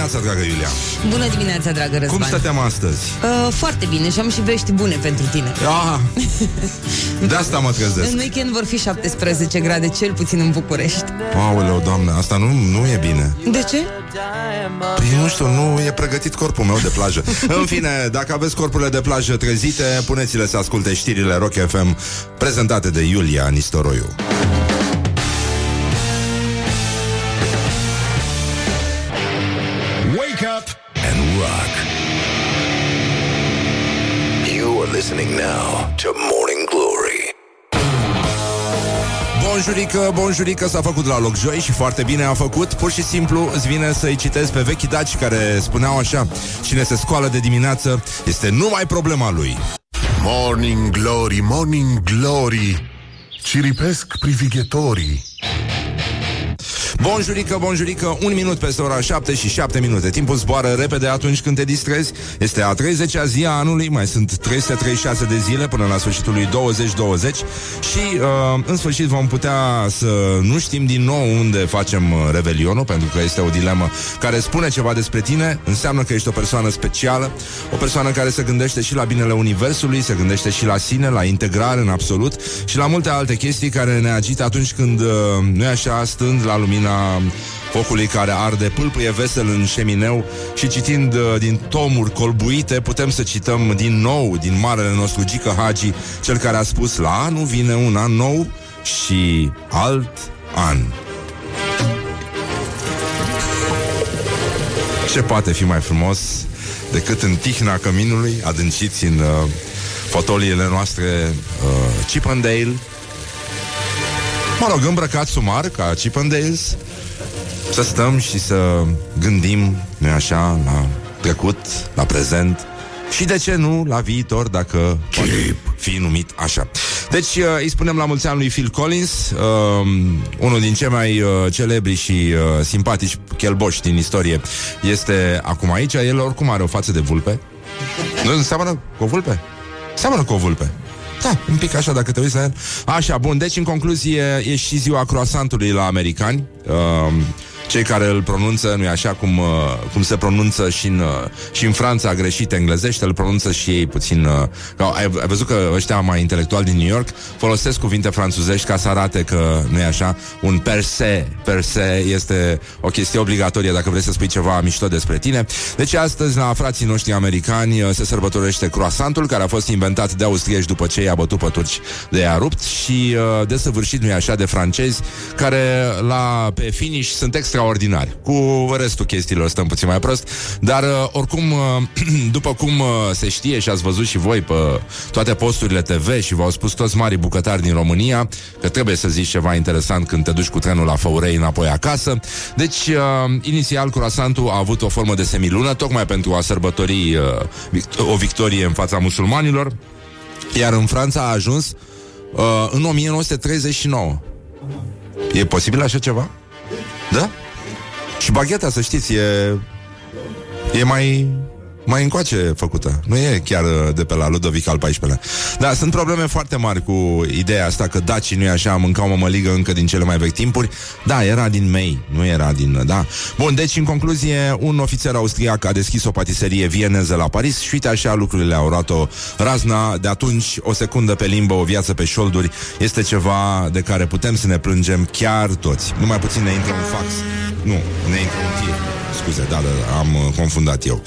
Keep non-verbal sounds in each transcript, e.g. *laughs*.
Bună dimineața, dragă Iulia! Bună dimineața, dragă Răzvan. Cum stăteam astăzi? Uh, foarte bine și am și vești bune pentru tine. Ah, de asta mă trezesc. În weekend vor fi 17 grade, cel puțin în București. Aoleu, doamne, asta nu, nu e bine. De ce? Păi nu știu, nu e pregătit corpul meu de plajă. *laughs* În fine, dacă aveți corpurile de plajă trezite, puneți-le să asculte știrile Rock FM prezentate de Iulia Nistoroiu. Rock. You are listening now to Morning Glory. Bonjurică, bonjurică s-a făcut la loc joi și foarte bine a făcut Pur și simplu îți vine să-i citesc pe vechi daci care spuneau așa Cine se scoală de dimineață este numai problema lui Morning Glory, Morning Glory Ciripesc privighetorii Bonjurică, bonjurică, un minut peste ora 7 și 7 minute. Timpul zboară repede atunci când te distrezi. Este a 30-a zi a anului Mai sunt 336 de zile până la sfârșitul lui 2020 Și uh, în sfârșit vom putea să nu știm din nou unde facem uh, revelionul Pentru că este o dilemă care spune ceva despre tine. Înseamnă că ești o persoană specială O persoană care se gândește și la binele universului Se gândește și la sine, la integrare în absolut Și la multe alte chestii care ne agită atunci când, uh, nu așa, stând la lumina focului care arde, pâlpâie vesel în șemineu și citind uh, din tomuri colbuite, putem să cităm din nou din marele nostru Gică Hagi, cel care a spus la anul vine un an nou și alt an. Ce poate fi mai frumos decât în tihna căminului, adânciți în uh, fotoliile noastre uh, Chip and Dale, Mă rog, îmbrăcat sumar, ca Chip and Dales Să stăm și să gândim, nu așa, la trecut, la prezent și de ce nu la viitor, dacă poate fi numit așa. Deci uh, îi spunem la mulți ani lui Phil Collins, uh, unul din cei mai uh, celebri și uh, simpatici chelboși din istorie, este acum aici. El oricum are o față de vulpe. Nu înseamnă cu o vulpe? Seamănă cu o vulpe. Da, un pic așa dacă te uiți la el. Așa, bun, deci în concluzie e și ziua croasantului la americani. Uh, cei care îl pronunță, nu e așa cum, uh, cum se pronunță și în, uh, și în Franța greșit englezește, îl pronunță și ei puțin... Uh, ca, ai, ai văzut că ăștia mai intelectuali din New York folosesc cuvinte franțuzești ca să arate că nu e așa. Un per se, per se este o chestie obligatorie dacă vrei să spui ceva mișto despre tine. Deci astăzi la frații noștri americani uh, se sărbătorește croasantul care a fost inventat de austrieci după ce i-a bătut pe turci de i-a rupt și uh, desăvârșit, nu e așa, de francezi care la pe finish sunt extraordinari. Cu restul chestiilor stăm puțin mai prost, dar uh, oricum, uh, *clears throat* după cum uh, se știe și ați văzut și voi pe toate posturile TV și v-au spus toți mari bucătari din România că trebuie să zici ceva interesant când te duci cu trenul la Făurei înapoi acasă. Deci, uh, inițial, croasantul a avut o formă de semilună, tocmai pentru a sărbători uh, vict- o victorie în fața musulmanilor, iar în Franța a ajuns uh, în 1939. E posibil așa ceva? Da? Și bagheta, să știți, e, e mai, mai încoace făcută. Nu e chiar uh, de pe la Ludovic al XIV-lea. Da, sunt probleme foarte mari cu ideea asta că dacii nu e așa, mâncau mămăligă încă din cele mai vechi timpuri. Da, era din mei, nu era din... Da. Bun, deci, în concluzie, un ofițer austriac a deschis o patiserie vieneză la Paris și uite așa lucrurile au luat-o razna. De atunci, o secundă pe limbă, o viață pe șolduri, este ceva de care putem să ne plângem chiar toți. Numai puțin ne intră un fax. Nu, ne intră un tir. Scuze, da, da, da, am uh, confundat eu.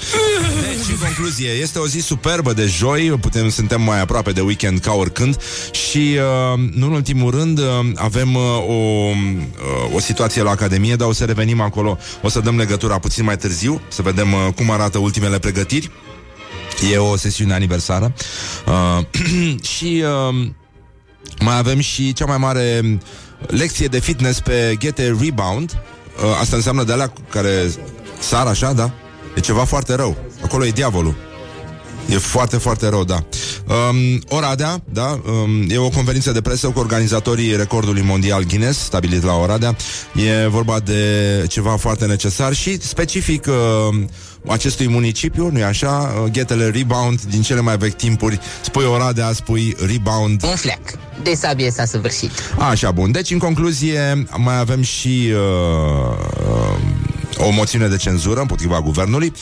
Deci, în concluzie, este o zi superbă de joi, putem, suntem mai aproape de weekend ca oricând și, uh, nu în ultimul rând, uh, avem uh, o, uh, o situație la Academie, dar o să revenim acolo, o să dăm legătura puțin mai târziu, să vedem uh, cum arată ultimele pregătiri. E o sesiune aniversară. Uh, *clears throat* și uh, mai avem și cea mai mare lecție de fitness pe Get a Rebound. Uh, asta înseamnă de alea care sar așa, da? E ceva foarte rău. Acolo e diavolul. E foarte, foarte rău, da. Um, Oradea, da, um, e o conferință de presă cu organizatorii recordului mondial Guinness, stabilit la Oradea. E vorba de ceva foarte necesar și specific uh, acestui municipiu, nu-i așa? Uh, Ghetele Rebound, din cele mai vechi timpuri, spui Oradea, spui Rebound. Un fleac de sabie s-a săvârșit. Așa, bun. Deci, în concluzie, mai avem și uh, uh, o moțiune de cenzură împotriva guvernului.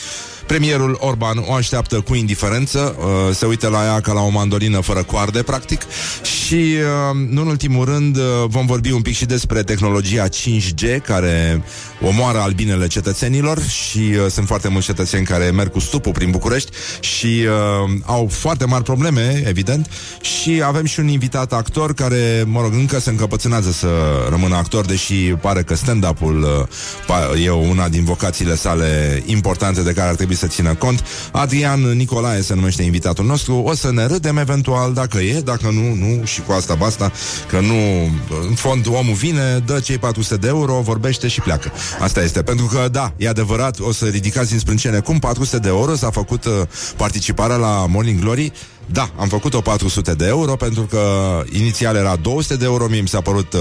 Premierul Orban o așteaptă cu indiferență, uh, se uită la ea ca la o mandolină fără coarde, practic, și, uh, nu în ultimul rând, uh, vom vorbi un pic și despre tehnologia 5G, care omoară albinele cetățenilor și uh, sunt foarte mulți cetățeni care merg cu stupul prin București și uh, au foarte mari probleme, evident, și avem și un invitat actor care, mă rog, încă se încăpățânează să rămână actor, deși pare că stand-up-ul uh, e una din vocațiile sale importante de care ar trebui să țină cont. Adrian Nicolae se numește invitatul nostru. O să ne râdem eventual dacă e, dacă nu, nu, și cu asta basta, că nu, în fond, omul vine, dă cei 400 de euro, vorbește și pleacă. Asta este, pentru că, da, e adevărat, o să ridicați din sprâncene cum 400 de euro s-a făcut uh, participarea la Morning Glory. Da, am făcut-o 400 de euro pentru că inițial era 200 de euro, mie mi s-a părut uh,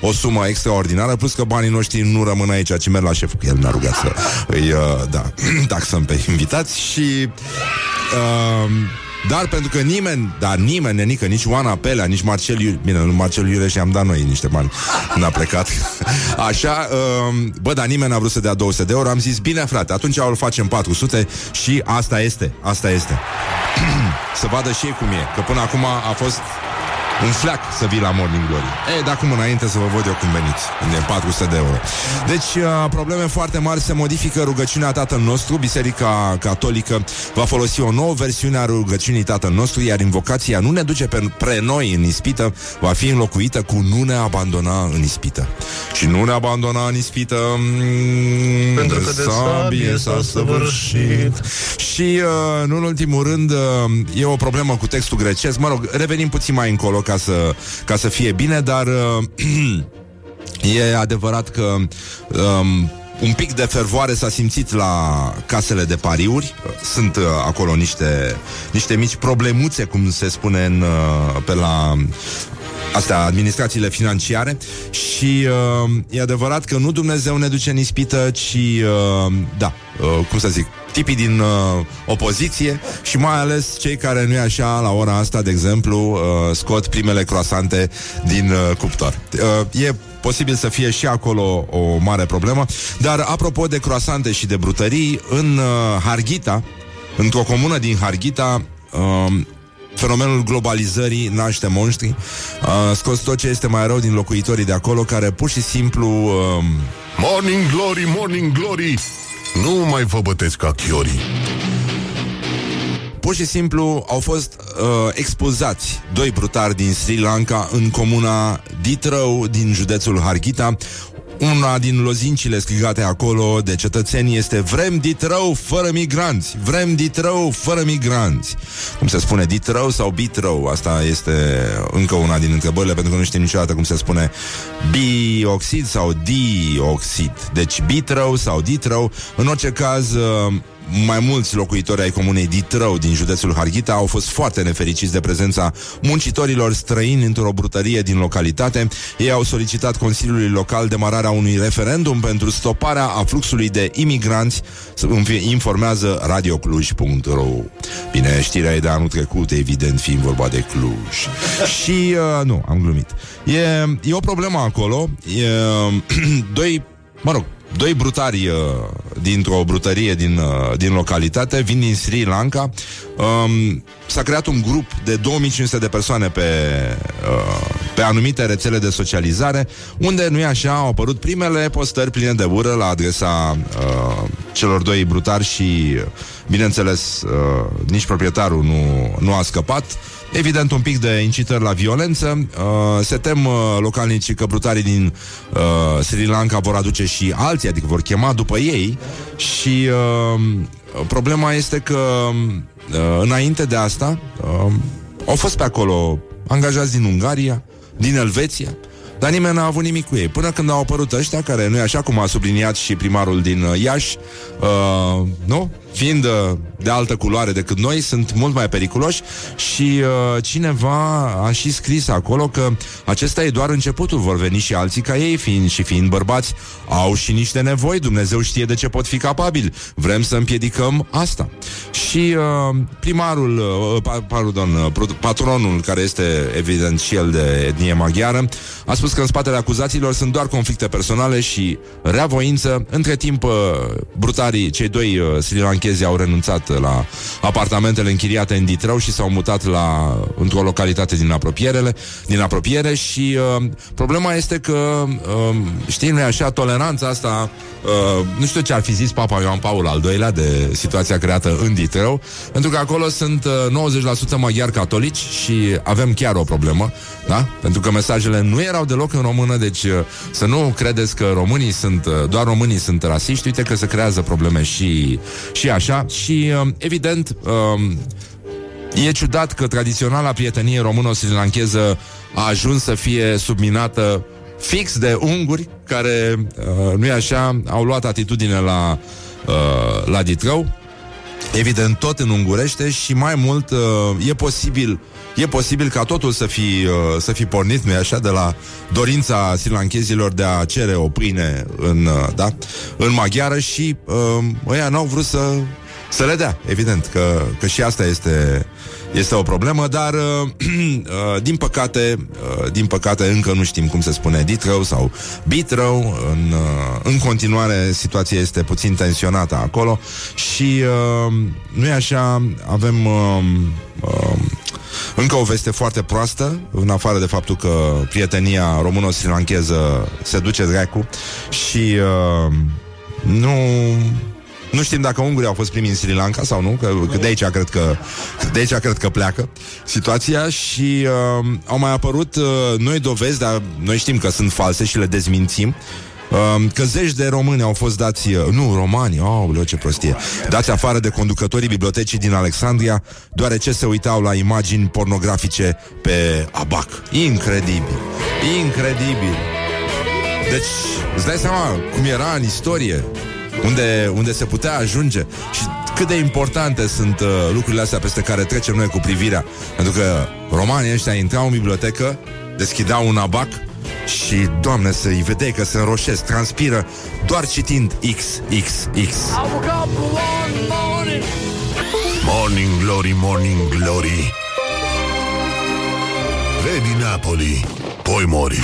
o sumă extraordinară, plus că banii noștri nu rămân aici, ci merg la șeful, că el ne-a rugat să îi, uh, da, *clears throat* taxăm pe invitați și... Uh, dar pentru că nimeni, dar nimeni, nenică, nici Oana Pelea, nici Marcel Iu... Bine, nu Marcel Iureș i-am dat noi niște bani N-a plecat. *laughs* Așa, um, bă, dar nimeni n-a vrut să dea 200 de euro Am zis, bine frate, atunci o facem 400 Și asta este, asta este. *clears throat* Să vadă și ei cum e Că până acum a fost un fleac să vii la Morning Glory. E, de acum înainte să vă văd eu cum veniți, unde e 400 de euro. Deci, uh, probleme foarte mari, se modifică rugăciunea Tatăl nostru, Biserica Catolică va folosi o nouă versiune a rugăciunii Tatăl nostru, iar invocația nu ne duce pe, pre noi în ispită, va fi înlocuită cu nu ne abandona în ispită. Și nu ne abandona în ispită mm, Pentru că de sabie s-a săvârșit. Și, uh, nu în ultimul rând, uh, e o problemă cu textul grecesc. Mă rog, revenim puțin mai încolo ca să, ca să fie bine, dar uh, *clears throat* e adevărat că um, un pic de fervoare s-a simțit la casele de pariuri. Sunt uh, acolo niște, niște mici problemuțe, cum se spune în, uh, pe la astea, administrațiile financiare și uh, e adevărat că nu Dumnezeu ne duce în ispită, ci, uh, da, uh, cum să zic, tipii din uh, opoziție și mai ales cei care nu e așa la ora asta, de exemplu, uh, scot primele croasante din uh, cuptor. Uh, e posibil să fie și acolo o mare problemă, dar apropo de croasante și de brutării, în uh, Harghita, într-o comună din Harghita, uh, Fenomenul globalizării naște monștri. Uh, Scos tot ce este mai rău din locuitorii de acolo Care pur și simplu uh, Morning Glory, Morning Glory Nu mai vă bătesc ca chiorii. Pur și simplu au fost uh, expulzați Doi brutari din Sri Lanka În comuna Ditrău din județul Harghita una din lozincile strigate acolo de cetățeni este Vrem Ditrău fără migranți Vrem Ditrău fără migranți. Cum se spune, Ditrău sau Bitrău Asta este încă una din întrebările Pentru că nu știm niciodată cum se spune Bioxid sau dioxid. Deci Bitrău sau Ditrău În orice caz uh, mai mulți locuitori ai comunei Ditrău din județul Harghita au fost foarte nefericiți de prezența muncitorilor străini într-o brutărie din localitate. Ei au solicitat Consiliului Local demararea unui referendum pentru stoparea afluxului de imigranți, informează radiocluj.ro Bine, știrea e de anul trecut, evident, fiind vorba de Cluj. *laughs* Și, uh, nu, am glumit. E, e o problemă acolo. E, *clears throat* doi, mă rog, doi brutari uh, dintr-o brutărie din, uh, din localitate vin din Sri Lanka. Um, s-a creat un grup de 2500 de persoane pe, uh, pe anumite rețele de socializare, unde, nu e așa, au apărut primele postări pline de ură la adresa uh, celor doi brutari și, bineînțeles, uh, nici proprietarul nu, nu a scăpat. Evident, un pic de incitări la violență. Uh, se tem uh, localnicii că brutarii din uh, Sri Lanka vor aduce și alții, adică vor chema după ei. Și uh, problema este că uh, înainte de asta uh, au fost pe acolo angajați din Ungaria, din Elveția, dar nimeni n-a avut nimic cu ei. Până când au apărut ăștia, care nu e așa cum a subliniat și primarul din uh, Iași, uh, nu? fiind uh, de altă culoare decât noi, sunt mult mai periculoși și uh, cineva a și scris acolo că acesta e doar începutul, vor veni și alții ca ei, fiind și fiind bărbați, au și niște nevoi, Dumnezeu știe de ce pot fi capabili. Vrem să împiedicăm asta. Și uh, primarul, uh, pardon, uh, patronul, care este evident și el de etnie maghiară, a spus că în spatele acuzațiilor sunt doar conflicte personale și reavoință. Între timp, uh, brutarii, cei doi uh, sri lankezi au renunțat la apartamentele închiriate în Ditrău și s-au mutat la, într-o localitate din apropierele, din apropiere și uh, problema este că, uh, știi, nu așa, toleranța asta, uh, nu știu ce ar fi zis Papa Ioan Paul al II-lea de situația creată în Ditrău, pentru că acolo sunt uh, 90% maghiari catolici și avem chiar o problemă, da? Pentru că mesajele nu erau deloc în română, deci uh, să nu credeți că românii sunt, uh, doar românii sunt rasiști, uite că se creează probleme și, și așa. Și, uh, evident, um, e ciudat că tradiționala prietenie româno-srilancheză a ajuns să fie subminată fix de unguri care, nu e așa, au luat atitudine la, la Ditrău. Evident, tot în ungurește și mai mult e posibil E posibil ca totul să fi, uh, să fi pornit, nu așa, de la dorința silanchezilor de a cere o pâine în, uh, da, în maghiară și uh, ăia n-au vrut să, să le dea, evident, că, că și asta este, este o problemă, dar uh, *clears throat* uh, din păcate, uh, din păcate încă nu știm cum se spune ditrău sau bitrău. În, uh, în continuare situația este puțin tensionată acolo și uh, nu e așa, avem uh, uh, încă o veste foarte proastă, în afară de faptul că prietenia româno-srilancheză se duce dracu și uh, nu... Nu știm dacă ungurii au fost primii în Sri Lanka sau nu, că, că de aici cred că de aici cred că pleacă situația și uh, au mai apărut uh, noi dovezi, dar noi știm că sunt false și le dezmințim. Um, că zeci de români au fost dați, uh, nu, romani, oh, ce prostie, dați afară de conducătorii bibliotecii din Alexandria, deoarece se uitau la imagini pornografice pe ABAC. Incredibil, incredibil. Deci, îți dai seama cum era în istorie, unde, unde se putea ajunge și cât de importante sunt uh, lucrurile astea peste care trecem noi cu privirea. Pentru că romanii ăștia intrau în bibliotecă, deschideau un abac și, doamne, să-i vedeai că se înroșesc, transpiră doar citind XXX. Morning Glory, Morning Glory Vedi Napoli, poi mori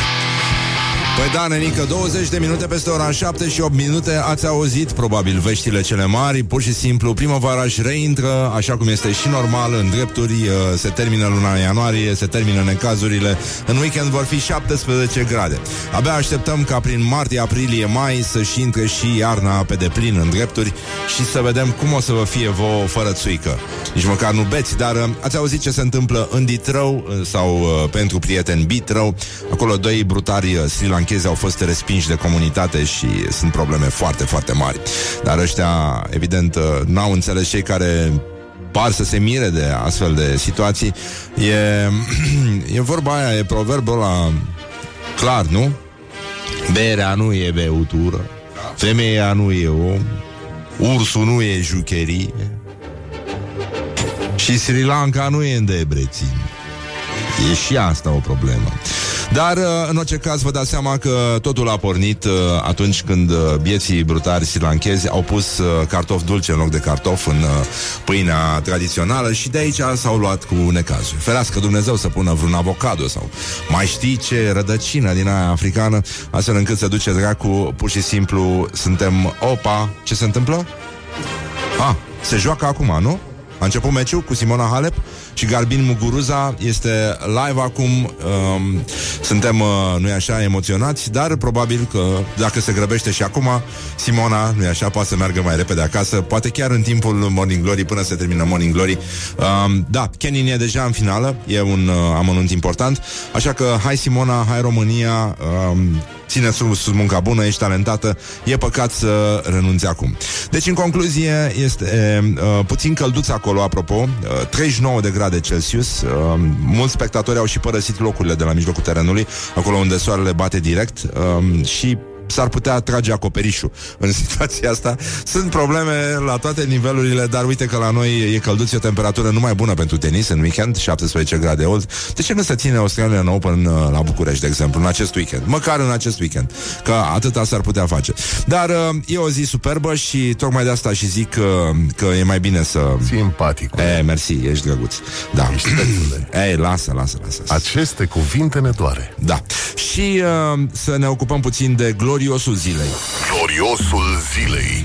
Păi da, nenică, 20 de minute peste ora 7 și 8 minute Ați auzit probabil veștile cele mari Pur și simplu primăvaraș își reintră Așa cum este și normal în drepturi uh, Se termină luna ianuarie Se termină necazurile În weekend vor fi 17 grade. Abia așteptăm ca prin martie, aprilie, mai Să-și intre și iarna pe deplin în drepturi Și să vedem cum o să vă fie vouă fără țuică. Nici măcar nu beți Dar uh, ați auzit ce se întâmplă în Ditrău uh, Sau pentru prieteni Bitrău. Acolo doi brutari Sri franchezi au fost respinși de comunitate și sunt probleme foarte, foarte mari. Dar ăștia, evident, uh, n-au înțeles cei care par să se mire de astfel de situații. E, *clears throat* e vorba aia, e proverbul ăla clar, nu? Berea nu e beutură, femeia nu e om, ursul nu e jucherie și Sri Lanka nu e îndebrețin. E și asta o problemă. Dar, uh, în orice caz, vă dați seama că totul a pornit uh, atunci când uh, bieții brutari silanchezi au pus cartof dulce în loc de cartof în pâinea tradițională și de aici s-au luat cu necazuri. Ferească Dumnezeu să pună vreun avocado sau mai știi ce rădăcină din aia africană, astfel încât să duce dracu, pur și simplu suntem, opa, ce se întâmplă? Ah, se joacă acum, nu? A început meciul cu Simona Halep și Garbin Muguruza este live acum. Um, suntem, uh, nu-i așa, emoționați, dar probabil că dacă se grăbește și acum, Simona, nu-i așa, poate să meargă mai repede acasă, poate chiar în timpul Morning Glory, până se termină Morning Glory. Um, da, Kenin e deja în finală, e un uh, amănunt important, așa că hai Simona, hai România, um, ține sus, sus munca bună, ești talentată, e păcat să renunți acum. Deci, în concluzie, este e, uh, puțin călduț acolo, apropo, uh, 39 de grade Celsius, uh, mulți spectatori au și părăsit locurile de la mijlocul terenului, acolo unde soarele bate direct uh, și s-ar putea trage acoperișul *laughs* în situația asta. Sunt probleme la toate nivelurile, dar uite că la noi e călduț, o temperatură numai bună pentru tenis în weekend, 17 grade old. De ce nu se ține Australian Open uh, la București, de exemplu, în acest weekend? Măcar în acest weekend, că atâta s-ar putea face. Dar uh, e o zi superbă și tocmai de asta și zic că, că e mai bine să... Simpatic. E, mersi, ești drăguț. Da. Ești *clears throat* Ei, lasă, lasă, lasă. Aceste cuvinte ne doare. Da. Și uh, să ne ocupăm puțin de gloriosul zilei. Gloriosul zilei.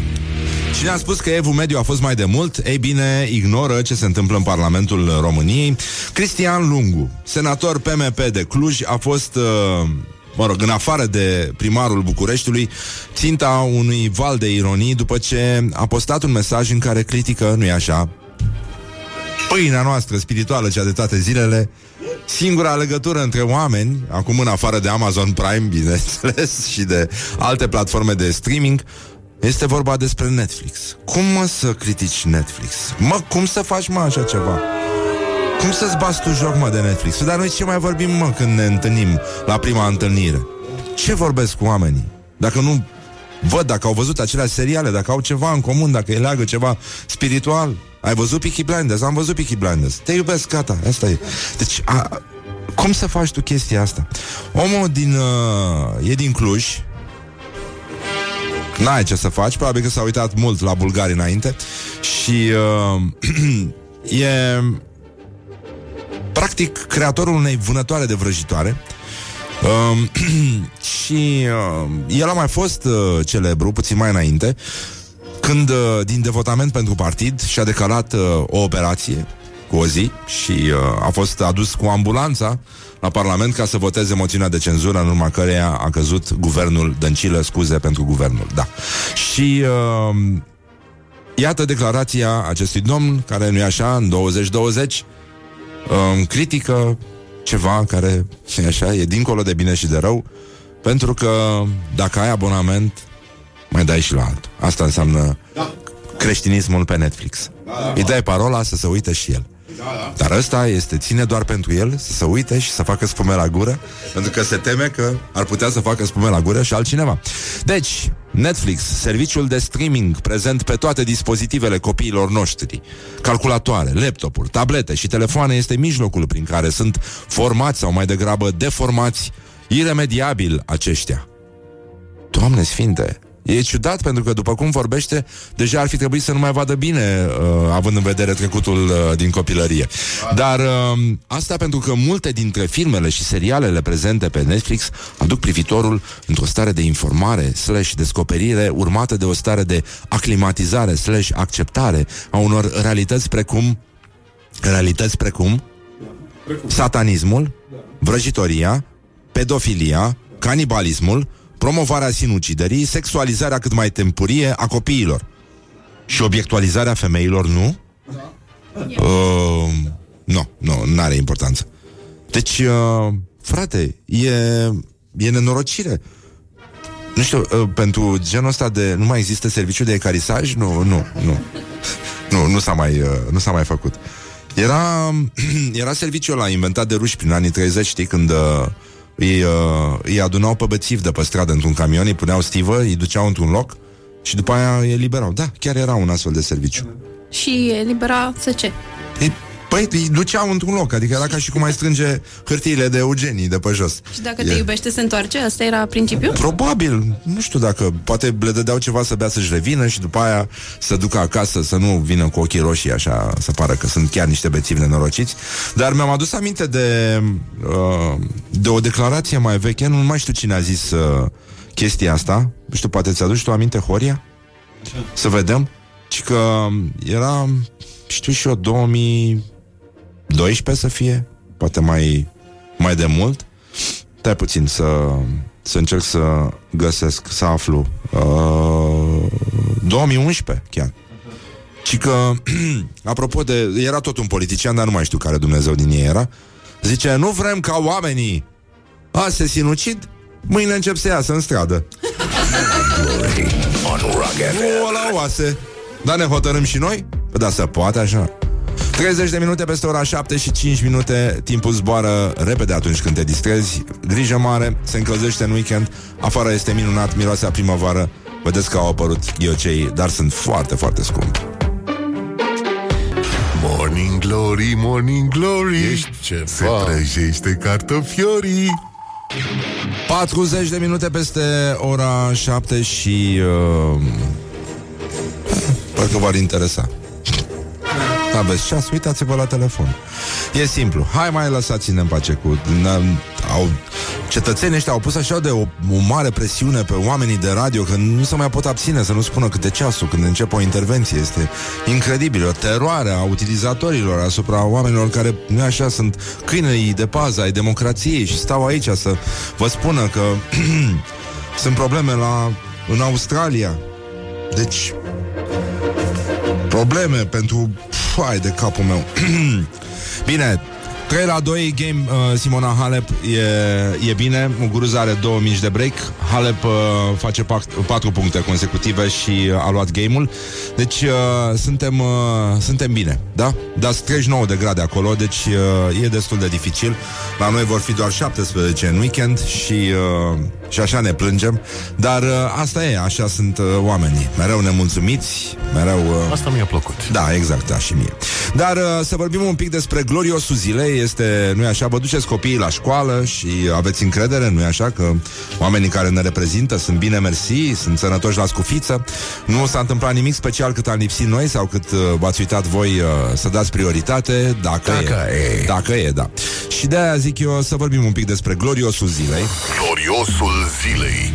Cine a spus că Evul Mediu a fost mai de mult, ei bine, ignoră ce se întâmplă în Parlamentul României. Cristian Lungu, senator PMP de Cluj, a fost... Uh, mă rog, în afară de primarul Bucureștiului, ținta unui val de ironii după ce a postat un mesaj în care critică, nu-i așa, pâinea noastră spirituală, cea de toate zilele, singura legătură între oameni, acum în afară de Amazon Prime, bineînțeles, *laughs* și de alte platforme de streaming, este vorba despre Netflix. Cum mă să critici Netflix? Mă, cum să faci mă așa ceva? Cum să-ți bați tu joc, mă, de Netflix? Dar noi ce mai vorbim, mă, când ne întâlnim la prima întâlnire? Ce vorbesc cu oamenii? Dacă nu văd, dacă au văzut acelea seriale, dacă au ceva în comun, dacă îi leagă ceva spiritual. Ai văzut Peaky Blinders? Am văzut Peaky Blinders. Te iubesc, gata, asta e. Deci, a, cum să faci tu chestia asta? Omul din, uh, e din Cluj, N-ai ce să faci, probabil că s-a uitat mult la bulgari înainte și uh, *clears throat* e practic creatorul unei vânătoare de vrăjitoare uh, *clears throat* și uh, el a mai fost uh, celebru puțin mai înainte când uh, din devotament pentru partid și-a decalat uh, o operație cu o zi și uh, a fost adus cu ambulanța la Parlament ca să voteze moțiunea de cenzură în urma căreia a căzut guvernul Dăncilă, scuze pentru guvernul, da. Și uh, iată declarația acestui domn, care nu e așa, în 2020, uh, critică ceva care e așa, e dincolo de bine și de rău, pentru că dacă ai abonament, mai dai și la altul. Asta înseamnă da. creștinismul pe Netflix. Da, da, Îi dai parola să se uite și el. Da, da. Dar ăsta este ține doar pentru el să se uite și să facă spume la gură, pentru că se teme că ar putea să facă spume la gură și altcineva. Deci, Netflix, serviciul de streaming prezent pe toate dispozitivele copiilor noștri, calculatoare, laptopuri, tablete și telefoane este mijlocul prin care sunt formați sau mai degrabă deformați iremediabil aceștia. Doamne sfinte, E ciudat pentru că, după cum vorbește, deja ar fi trebuit să nu mai vadă bine, uh, având în vedere trecutul uh, din copilărie. Dar uh, asta pentru că multe dintre filmele și serialele prezente pe Netflix aduc privitorul într-o stare de informare slash descoperire urmată de o stare de aclimatizare slash acceptare a unor realități precum realități precum satanismul, vrăjitoria, pedofilia, canibalismul, promovarea sinuciderii, sexualizarea cât mai temporie a copiilor și obiectualizarea femeilor, nu? Da. Uh, nu, nu, nu are importanță. Deci, uh, frate, e, e nenorocire. Nu știu, uh, pentru genul ăsta de... Nu mai există serviciu de ecarisaj? Nu, nu, nu. Nu, nu s-a mai, uh, nu s-a mai făcut. Era, *clears throat* era serviciul ăla inventat de ruși prin anii 30, știi, când uh, îi, uh, îi adunau pe bățiv de pe stradă într-un camion, îi puneau stivă, îi duceau într-un loc și după aia îi eliberau. Da, chiar era un astfel de serviciu. Și elibera să ce? Ei, Păi îi duceau într-un loc, adică era ca și cum ai strânge hârtiile de Eugenii de pe jos. Și dacă e... te iubește, se întoarce? Asta era principiul? Probabil, nu știu dacă, poate le dădeau ceva să bea să-și revină și după aia să ducă acasă, să nu vină cu ochii roșii așa, să pară că sunt chiar niște bețivi nenorociți. Dar mi-am adus aminte de, uh, de o declarație mai veche, nu mai știu cine a zis uh, chestia asta, nu știu, poate ți-aduci tu aminte, Horia? Ce? Să vedem. Și că era, știu și eu, 2000 12 să fie, poate mai, mai de mult. Stai puțin să, să încerc să găsesc, să aflu. Uh, 2011 chiar. Și că, *clears throat* apropo de... Era tot un politician, dar nu mai știu care Dumnezeu din ei era. Zice, nu vrem ca oamenii a se sinucid, mâine încep să iasă în stradă. Nu la oase. Dar ne hotărâm și noi? Păi da, se poate așa. 30 de minute peste ora 7 și 5 minute Timpul zboară repede atunci când te distrezi. Grijă mare, se încălzește în weekend. Afară este minunat, miroase a primăvară. Vedeți că au apărut ghiocei Dar sunt foarte, foarte scumpi Morning Glory, Morning Glory. Ești ceva. Se prăjește cartofiorii. 40 de minute peste ora 7 și uh, *sniffs* Parcă v-ar interesa Aveți ceas, uitați-vă la telefon. E simplu, hai mai lăsați-ne în pace cu au, Cetățenii ăștia au pus așa de o, o mare presiune pe oamenii de radio Că nu se mai pot abține să nu spună câte ceasul când începe o intervenție. Este incredibil, o teroare a utilizatorilor asupra oamenilor care, nu așa, sunt câinii de pază ai democrației Și stau aici să vă spună că *clears throat* sunt probleme la, în Australia. Deci, probleme pentru Hai de capul meu. *clears throat* Bine, 3 la 2 game uh, Simona Halep e, e bine. Muguruza are două mici de break. Halep uh, face 4 puncte consecutive Și uh, a luat game-ul. Deci uh, suntem, uh, suntem bine Da? Dar 39 de grade acolo Deci uh, e destul de dificil. La noi vor fi doar 17 în weekend Și uh, și așa ne plângem, dar uh, asta e, așa sunt uh, oamenii. Mereu nemulțumiți, mereu... Uh... Asta mi-a plăcut. Da, exact, da, și mie. Dar uh, să vorbim un pic despre gloriosul zilei, este, nu-i așa, vă duceți copiii la școală și aveți încredere, nu-i așa, că oamenii care ne reprezintă sunt bine mersi, sunt sănătoși la scufiță, nu s-a întâmplat nimic special cât am lipsit noi sau cât uh, v-ați uitat voi uh, să dați prioritate, dacă, Dacă e. e. Dacă e, da. Și de-aia zic eu să vorbim un pic despre gloriosul zilei. Gloriosul zilei.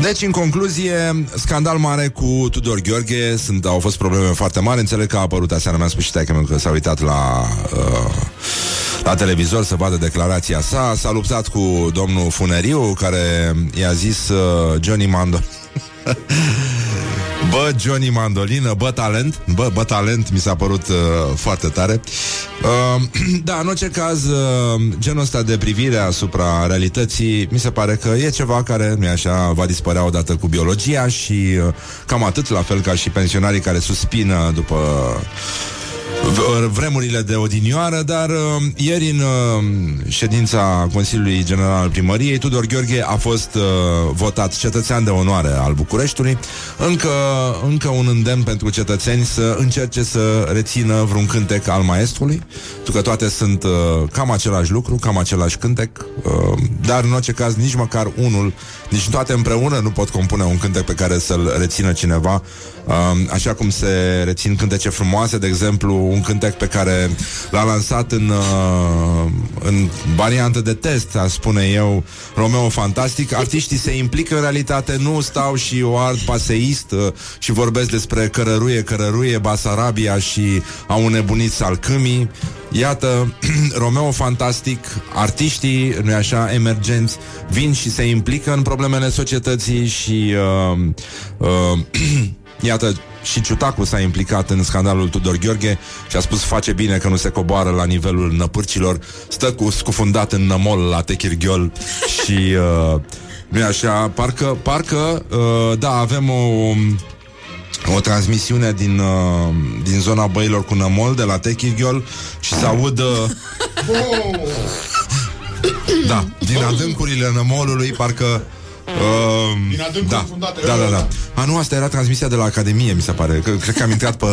Deci, în concluzie, scandal mare cu Tudor Gheorghe sunt, Au fost probleme foarte mari. Înțeleg că a apărut aseară Mi-a spus și taică că s-a uitat la uh, La televizor să vadă declarația sa. S-a luptat cu domnul Funeriu Care i-a zis uh, Johnny Mando Bă, Johnny Mandolină, bă, talent. Bă, bă, talent, mi s-a părut uh, foarte tare. Uh, *clears throat* Da, în orice caz uh, Genul ăsta de privire asupra realității Mi se pare că e ceva care, nu așa, va dispărea odată cu biologia Și uh, cam atât, la fel ca și pensionarii care suspină după v- vremurile de odinioară, dar uh, ieri în uh, ședința Consiliului General al Primăriei, Tudor Gheorghe a fost uh, votat cetățean de onoare al Bucureștiului. Încă, încă un îndemn pentru cetățeni să încerce să rețină vreun cântec al maestrului, pentru că toate sunt uh, cam același lucru, cam același cântec, uh, dar în orice caz nici măcar unul, nici toate împreună nu pot compune un cântec pe care să-l rețină cineva. Uh, așa cum se rețin cântece frumoase, de exemplu, un cântec pe care l-a lansat în, uh, în variantă de test, a spune eu, Romeo Fantastic. Artiștii se implică în realitate, nu stau și o ard paseist uh, și vorbesc despre cărăruie, cărăruie, Basarabia și au nebunit salcâmii. Iată, *clears throat* Romeo Fantastic, artiștii, nu așa, emergenți, vin și se implică în problemele societății și uh, uh, *clears throat* Iată, și Ciutacu s-a implicat în scandalul Tudor Gheorghe și a spus face bine că nu se coboară la nivelul năpârcilor, stă cu scufundat în nămol la Techirghiol *laughs* și uh, nu e așa, parcă, parcă uh, da, avem o o transmisiune din, uh, din zona băilor cu nămol de la Techirghiol și se aud uh, *laughs* *laughs* da, din adâncurile nămolului parcă Uh, Din adâncuri da, fundate. da, da, da. A, nu, asta era transmisia de la Academie, mi se pare. Că, cred că am intrat pe...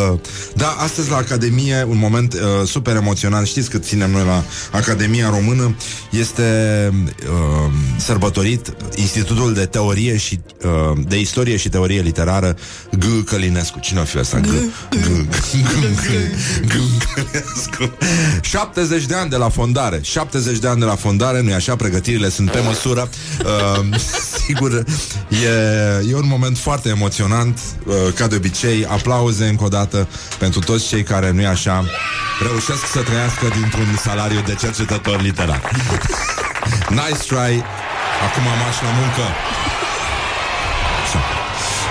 Da, astăzi la Academie, un moment uh, super emoționant. Știți cât ținem noi la Academia Română? Este uh, sărbătorit Institutul de Teorie și uh, de Istorie și Teorie Literară G. Călinescu. Cine o fi ăsta? G. G. G. Călinescu. 70 de ani de la fondare. 70 de ani de la fondare, nu-i așa? Pregătirile sunt pe măsură. *laughs* Uh, sigur, e, e un moment foarte emoționant, uh, ca de obicei, aplauze încă o dată pentru toți cei care, nu-i așa, reușesc să trăiască dintr-un salariu de cercetător literar. nice try! Acum marș la muncă! Așa.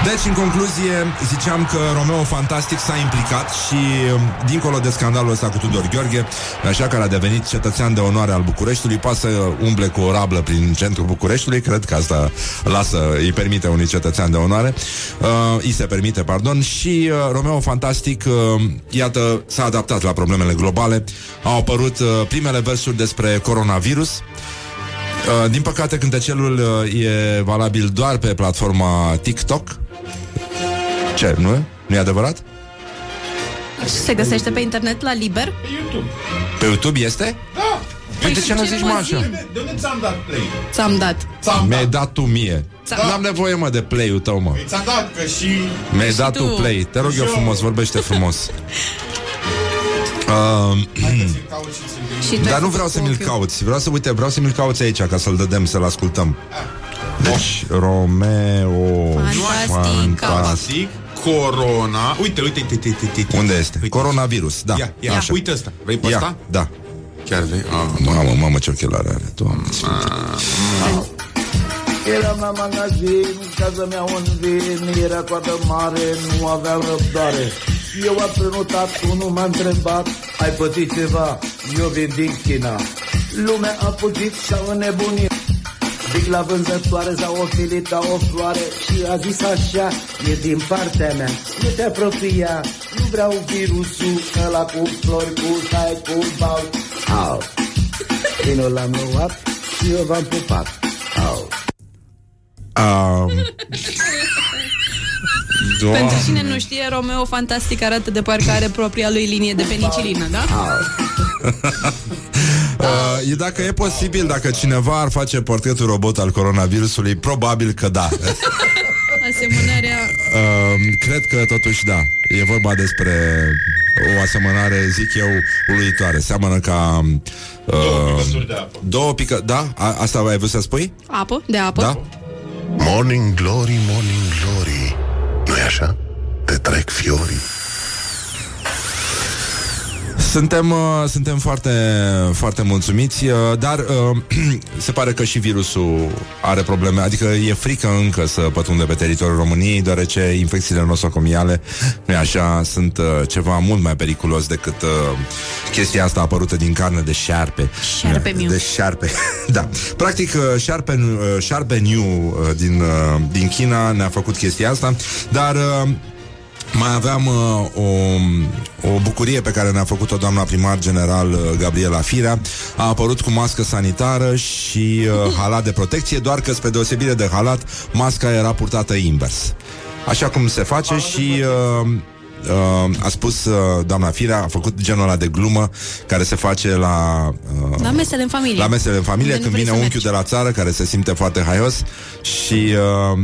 Deci, în concluzie, ziceam că Romeo Fantastic s-a implicat și, um, dincolo de scandalul ăsta cu Tudor Gheorghe, așa care a devenit cetățean de onoare al Bucureștiului, poate să umble cu o rablă prin centrul Bucureștiului, cred că asta lasă, îi permite unui cetățean de onoare, uh, îi se permite, pardon, și uh, Romeo Fantastic, uh, iată, s-a adaptat la problemele globale, au apărut uh, primele versuri despre coronavirus, Uh, din păcate, cântecelul uh, e valabil doar pe platforma TikTok. Ce, nu? Nu e adevărat? Se găsește pe internet la liber? Pe YouTube este? Da! Păi de ce nu zici, mă, așa? De unde ți-am dat play? Ți-am dat. Ți-am Mi-ai dat. dat tu mie. Ți-am- N-am nevoie, mă, de play-ul tău, mă. Păi ți-am dat, că și... Mi-ai dat tu tu. play. Te rog eu Și eu. frumos, vorbește frumos. *laughs* Uh, Caut și ți-l Și tu dar ai nu făcut vreau să cu mi-l ochiul. cauți. Vreau să, uite, vreau să mi-l cauți aici ca să-l dădem, să-l ascultăm. Deci, Romeo Fantastic. Fantastic. Corona. Uite, uite, uite, uite, uite, uite. Unde este? Uite. Coronavirus, da. Ia, ia, Așa. uite ăsta. Vrei pe Ia, ăsta? da. Chiar vrei? Ah, Mamă, mamă, ce ochelari are. Doamne, sfinte. Eram la magazin ca să-mi iau un vin Era coadă mare, nu aveam răbdare Eu am prenotat, unul m-a întrebat Ai pățit ceva? Eu vin din China Lumea a fugit și-a înnebunit Zic la vânzătoare s-a ofilit ca o floare Și a zis așa, e din partea mea Nu te apropia, nu vreau virusul Ăla cu flori, cu tai, cu bal. Au. Vinul l-am luat și eu v-am pupat. Au. Um, *laughs* Pentru cine nu știe, Romeo Fantastic arată de parcă are propria lui linie de penicilină, da? *laughs* uh, e dacă e posibil, dacă cineva ar face portretul robot al coronavirusului, probabil că da. *laughs* Asemănarea... Uh, cred că totuși da. E vorba despre o asemănare, zic eu, uluitoare. Seamănă ca... Uh, două picături de apă. Două pică... Da? A, asta ai vrut să spui? Apă? De apă? Da? Morning Glory, Morning Glory nu-i așa? Te trec fiorii Suntem, uh, suntem foarte, foarte mulțumiți, uh, dar uh, *clears throat* se pare că și virusul are probleme, adică e frică încă să pătrunde pe teritoriul României, deoarece infecțiile nosocomiale, nu așa, sunt uh, ceva mult mai periculos decât uh, chestia asta apărută din carne de șarpe. Șarpe miu. De șarpe, *laughs* da. Practic, uh, șarpe, uh, șarpe New uh, din, uh, din China ne-a făcut chestia asta, dar... Uh, mai aveam uh, o, o bucurie pe care ne-a făcut-o doamna primar general uh, Gabriela Firea. A apărut cu mască sanitară și uh, halat de protecție, doar că spre deosebire de halat, masca era purtată invers. Așa cum se face și... Uh, Uh, a spus uh, doamna Firea, a făcut genul ăla de glumă care se face la uh, La mesele în familie. la mesele în familie, Unde nu când vrei vine să unchiul mergi. de la țară, care se simte foarte haios și uh,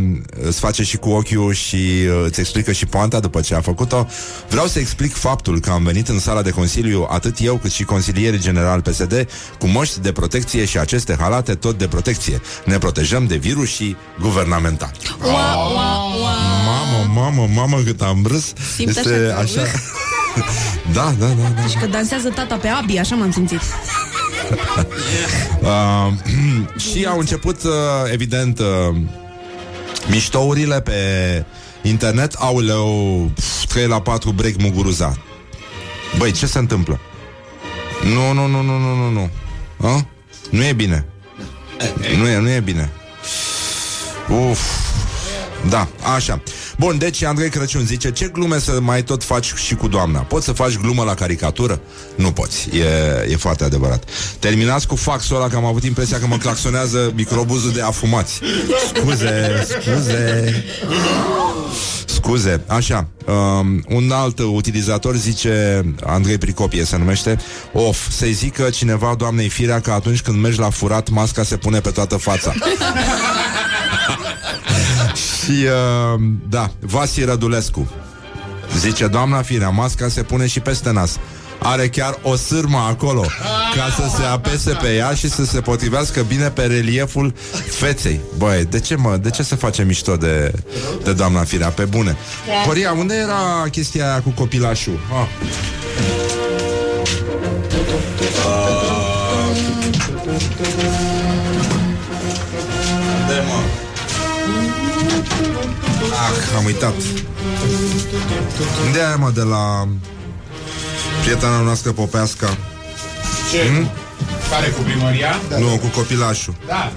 îți face și cu ochiul și uh, îți explică și poanta după ce a făcut-o. Vreau să explic faptul că am venit în sala de consiliu, atât eu cât și consilierii general PSD, cu moști de protecție și aceste halate tot de protecție. Ne protejăm de virus și guvernamental. Ua, ua, ua. Mamă, mamă, mamă, cât am râs. Simt este așa că- așa. *laughs* da, da, da, da. Și că dansează tata pe Abi, așa m-am simțit. *laughs* Uh, *clears throat* și au început, uh, evident, uh, miștourile pe internet. Auleu, pf, 3 la 4 break Muguruza. Băi, ce se întâmplă? Nu, nu, nu, nu, nu, nu, nu. A? Nu e bine. Nu e, nu e bine. Uf. Da, așa. Bun, deci Andrei Crăciun zice Ce glume să mai tot faci și cu doamna? Poți să faci glumă la caricatură? Nu poți, e, e foarte adevărat Terminați cu faxul ăla că am avut impresia că mă claxonează microbuzul de afumați Scuze, scuze Scuze, așa um, Un alt utilizator zice Andrei Pricopie se numește Of, să-i zică cineva doamnei Firea Că atunci când mergi la furat Masca se pune pe toată fața Și, uh, da, Vasi Rădulescu Zice, doamna Firea, masca se pune și peste nas are chiar o sârmă acolo Ca să se apese pe ea Și să se potrivească bine pe relieful feței Băi, de ce mă, de ce se face mișto de, de doamna Firea? Pe bune Coria, unde era chestia aia cu copilașul? Ah. Unde, am uitat. De aia, mă, de la prietena noastră Popeasca. Ce? Hmm? Care cu primăria? Nu, cu copilașul. Da.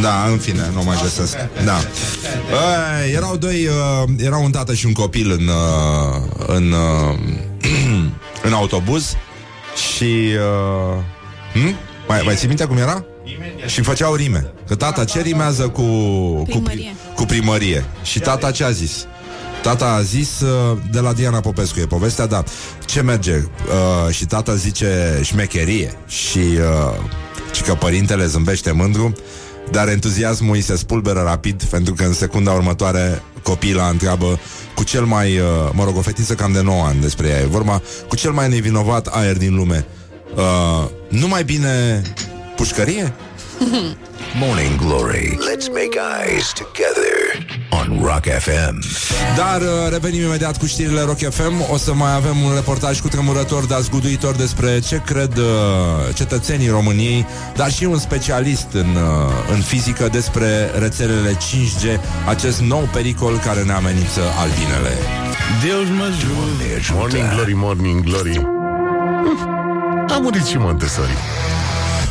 Da, în fine, nu mai găsesc. Da. Băi, erau doi, uh, era un tată și un copil în, uh, în, uh, *clears throat* în autobuz și... Uh, hm? Mai, mai ții minte cum era? Și făceau rime. Că tata ce rimează cu cu, Primărie. cu primărie. Și tata ce a zis? Tata a zis uh, de la Diana Popescu e povestea, da. Ce merge? Uh, și tata zice șmecherie și, uh, și că părintele zâmbește mândru, dar entuziasmul îi se spulberă rapid pentru că în secunda următoare copila întreabă cu cel mai, uh, mă rog, o fetiță cam de 9 ani despre ea e vorba, cu cel mai nevinovat aer din lume. Uh, nu mai bine pușcărie? *laughs* Morning Glory. Let's make eyes together on Rock FM. Dar uh, revenim imediat cu știrile Rock FM O să mai avem un reportaj cu tremurător, dar zguduitor despre ce cred uh, cetățenii României, dar și un specialist în, uh, în fizică despre rețelele 5G, acest nou pericol care ne amenință albinele. Deus mă ajută. Morning glory, morning glory. A murit și Montessori.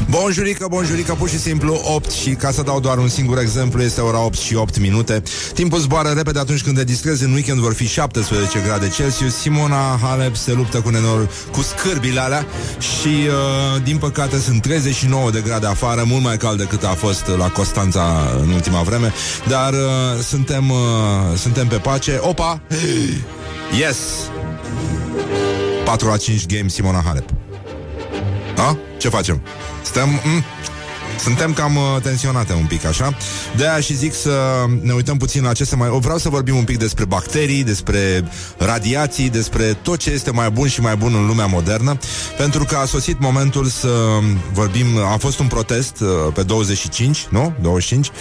Bonjurică, bonjurică, pur și simplu 8 și ca să dau doar un singur exemplu, este ora 8 și 8 minute. Timpul zboară repede atunci când te distrezi, în weekend vor fi 17 grade Celsius. Simona Halep se luptă cu nenor, cu scârbile alea și uh, din păcate sunt 39 de grade afară, mult mai cald decât a fost la Constanța în ultima vreme, dar uh, suntem, uh, suntem pe pace. Opa! Yes! 4 la 5 game Simona Halep. A? Ce facem? Stăm... Mm, suntem cam uh, tensionate un pic, așa de aia și zic să ne uităm puțin la ce se mai... O, vreau să vorbim un pic despre bacterii, despre radiații, despre tot ce este mai bun și mai bun în lumea modernă, pentru că a sosit momentul să vorbim... A fost un protest uh, pe 25, nu? 25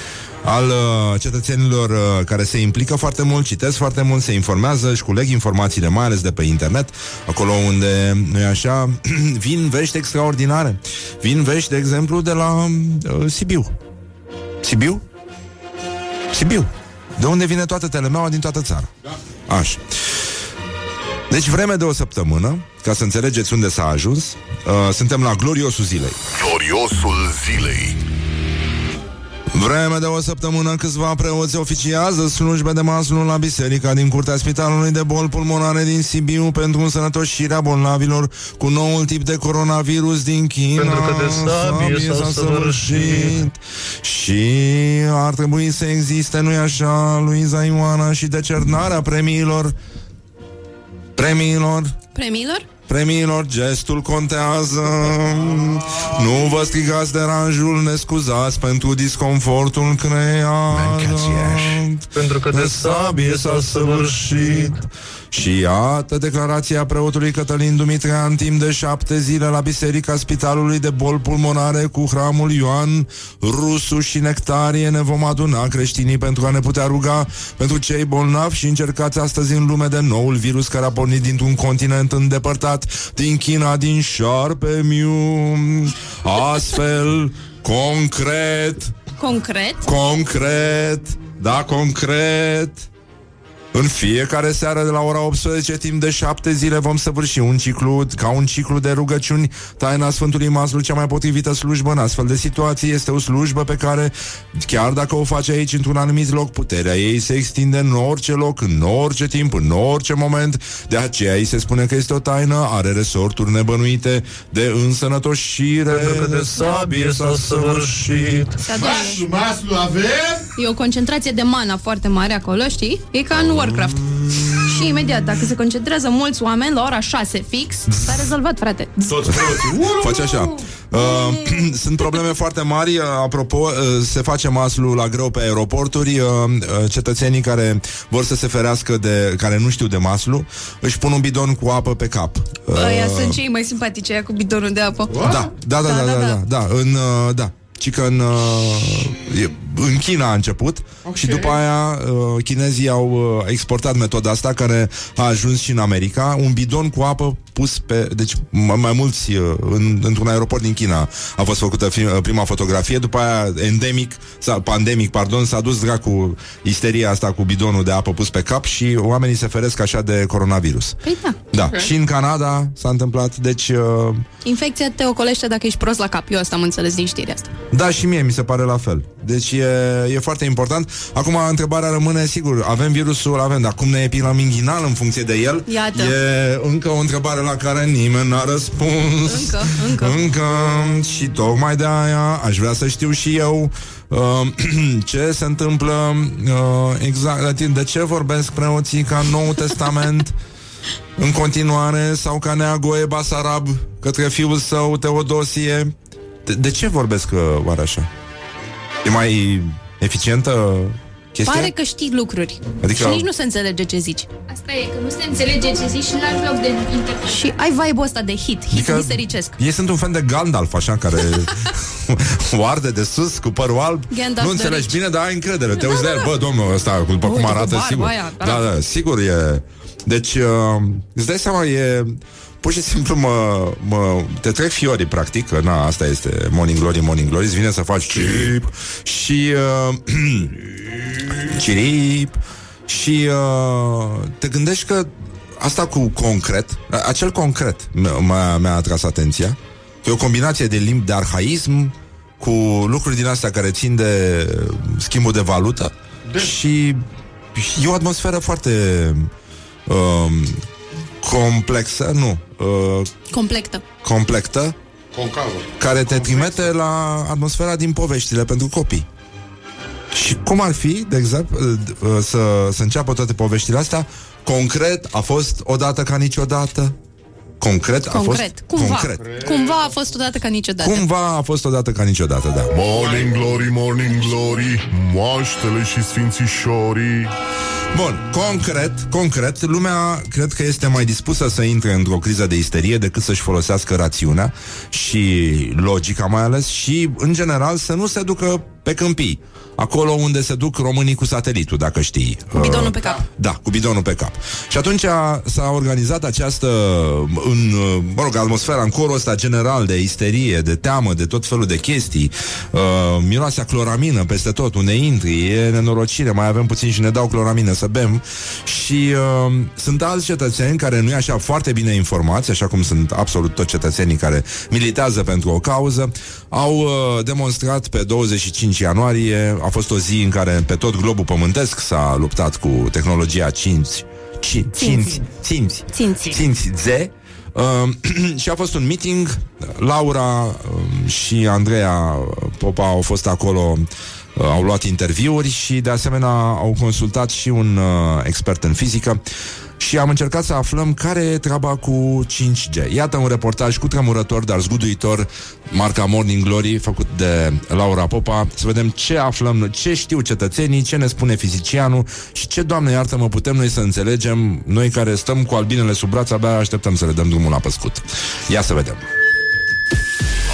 al uh, cetățenilor uh, care se implică foarte mult, citesc foarte mult, se informează, își culeg informațiile, mai ales de pe internet, acolo unde, nu e așa, *clears throat* vin vești extraordinare. Vin vești, de exemplu, de la uh, Sibiu. Sibiu? Sibiu. De unde vine toată telemeaua din toată țara. Așa. Deci vreme de o săptămână, ca să înțelegeți unde s-a ajuns, uh, suntem la gloriosul zilei. Gloriosul zilei. Vreme de o săptămână câțiva preoți oficiază slujbe de maslu la biserica din curtea spitalului de boli pulmonare din Sibiu pentru însănătoșirea bolnavilor cu noul tip de coronavirus din China. Pentru că de sabie s-a săvârșit. Și ar trebui să existe, nu-i așa, Luiza Ioana, și decernarea premiilor premiilor Premiilor? Premiilor, gestul contează. Nu vă strigați deranjul, ne scuzați Pentru disconfortul creat Pentru că de sabie s-a săvârșit. Și iată declarația preotului Cătălin Dumitrean timp de șapte zile la Biserica Spitalului de Bol Pulmonare cu hramul Ioan, Rusu și Nectarie ne vom aduna creștinii pentru a ne putea ruga pentru cei bolnavi și încercați astăzi în lume de noul virus care a pornit dintr-un continent îndepărtat, din China, din Șarpemiu. Astfel, concret, Concret? concret, da, concret, în fiecare seară de la ora 18 timp de șapte zile vom săvârși un ciclu, ca un ciclu de rugăciuni, taina Sfântului Maslu, cea mai potrivită slujbă în astfel de situații este o slujbă pe care, chiar dacă o faci aici într-un anumit loc, puterea ei se extinde în orice loc, în orice timp, în orice moment. De aceea îi se spune că este o taină, are resorturi nebănuite de însănătoșire. Pentru că de sabie s-a săvârșit. Se adună. Maslu, maslu avem? E o concentrație de mana foarte mare acolo, știi? E ca în Warcraft. Și imediat, dacă se concentrează mulți oameni la ora 6 fix, s-a rezolvat, frate. Toți preoții. Faci așa. Uh, *clears throat* sunt probleme foarte mari. Uh, apropo, uh, se face maslu la greu pe aeroporturi. Uh, uh, cetățenii care vor să se ferească de... care nu știu de maslu, își pun un bidon cu apă pe cap. Uh, Ăia sunt cei mai simpatici, aia cu bidonul de apă. da, da, da, da, da, da, da, da, în, uh, da. Ci că în, uh, e, în China a început okay. și după aia uh, chinezii au uh, exportat metoda asta care a ajuns și în America, un bidon cu apă pus pe, deci mai, mai mulți uh, în, într-un aeroport din China a fost făcută fi, uh, prima fotografie, după aia endemic, sau pandemic, pardon, s-a dus dracu isteria asta cu bidonul de apă pus pe cap și oamenii se feresc așa de coronavirus. Păi da. Da, okay. și în Canada s-a întâmplat, deci uh, Infecția te ocolește dacă ești prost la cap. Eu asta am înțeles din știrea asta. Da, și mie mi se pare la fel. Deci e, e foarte important. Acum, întrebarea rămâne, sigur, avem virusul, avem, dar cum ne epilăm inghinal în funcție de el? Iată. E încă o întrebare la care nimeni n-a răspuns. Încă, încă. Încă. Și tocmai de aia aș vrea să știu și eu uh, *clears throat* ce se întâmplă uh, exact, de ce vorbesc preoții ca în Nou Testament în continuare sau ca Neagoe Basarab către fiul său Teodosie. De, de ce vorbesc uh, oare așa? E mai eficientă chestia? Pare că știi lucruri. Adică- Și nici nu se înțelege ce zici. Asta e, că nu se înțelege ce zici și lași loc de interpretare. Și ai vibe-ul ăsta de hit, hit Adică bisericesc. Ei sunt un fel de Gandalf, așa, care *laughs* o arde de sus cu părul alb. Gandalf nu the înțelegi Rich. bine, dar ai încredere. Te Da, uiți da, la el, da. bă, domnul ăsta, după cum Uite, cu arată, barba sigur. aia, da, bravo. da, sigur e. Deci, uh, îți dai seama, e... Pur și simplu mă, mă, te trec fiorii, practic, că na, asta este Morning Glory, Morning Glory, îți vine să faci chip și uh, *clears throat* cirip și uh, te gândești că asta cu concret, a- acel concret m-a, mi-a atras atenția, că e o combinație de limbi de arhaism cu lucruri din astea care țin de schimbul de valută și, și e o atmosferă foarte um, complexă, nu, uh, Complectă. complexă, Concavă. care te trimite la atmosfera din poveștile pentru copii. Și cum ar fi, de exemplu, uh, să, să înceapă toate poveștile astea? Concret a fost odată ca niciodată. Concret a Concret. fost Cumva. concret. Cumva a fost odată ca niciodată. Cumva a fost odată ca niciodată, da. Morning glory, morning glory Moaștele și sfințișorii Bun, concret, concret, lumea cred că este mai dispusă să intre într-o criză de isterie decât să-și folosească rațiunea și logica mai ales și, în general, să nu se ducă pe câmpii. Acolo unde se duc românii cu satelitul, dacă știi. Cu bidonul Uh, pe cap. Da, cu bidonul pe cap. Și atunci a- s-a organizat această, în, uh, mă rog, atmosfera, în corul ăsta general de isterie, de teamă, de tot felul de chestii. Uh, miroasea cloramină peste tot, unde intri, e nenorocire, mai avem puțin și ne dau cloramină să bem. Și uh, sunt alți cetățeni care nu e așa foarte bine informați, așa cum sunt absolut toți cetățenii care militează pentru o cauză, au uh, demonstrat pe 25 ianuarie, a fost o zi în care pe tot globul pământesc s-a luptat cu tehnologia 5 5 5 5 Ținți. Ținți Z Uh, și a fost un meeting. Laura uh, și Andreea Popa au fost acolo uh, Au luat interviuri Și de asemenea au consultat Și un uh, expert în fizică și am încercat să aflăm care e treaba cu 5G. Iată un reportaj cu tremurător, dar zguduitor, marca Morning Glory, făcut de Laura Popa. Să vedem ce aflăm, ce știu cetățenii, ce ne spune fizicianul și ce, Doamne iartă-mă, putem noi să înțelegem, noi care stăm cu albinele sub braț, abia așteptăm să le dăm drumul la păscut. Ia să vedem.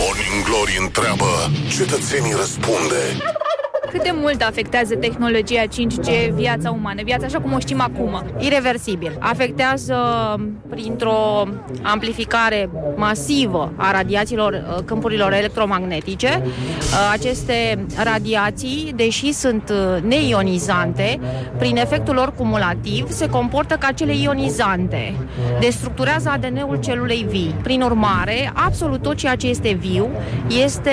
Morning glory întreabă Cetățenii răspunde Cât de mult afectează tehnologia 5G viața umană, viața așa cum o știm acum? Irreversibil. Afectează printr-o amplificare masivă a radiațiilor uh, câmpurilor electromagnetice. Uh, Aceste radiații, deși sunt uh, neionizante, prin efectul lor cumulativ se comportă ca cele ionizante. Destructurează ADN-ul celulei vii. Prin urmare, absolut tot ceea ce este viu este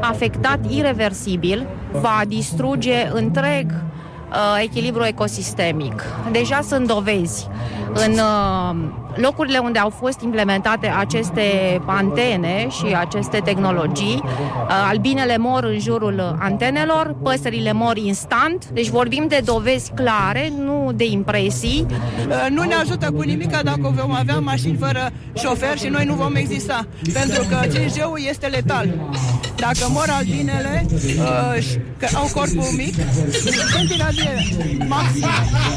afectat irreversibil, va distruge întreg uh, echilibru ecosistemic. Deja sunt dovezi în uh, locurile unde au fost implementate aceste antene și aceste tehnologii. Uh, albinele mor în jurul antenelor, păsările mor instant, deci vorbim de dovezi clare, nu de impresii. Uh, Nu ne ajută cu nimic dacă vom avea mașini fără șofer și noi nu vom exista. Pentru că 5G-ul este letal. Dacă mor albinele, uh, și- că au corpul mic, sunt iradie maxim.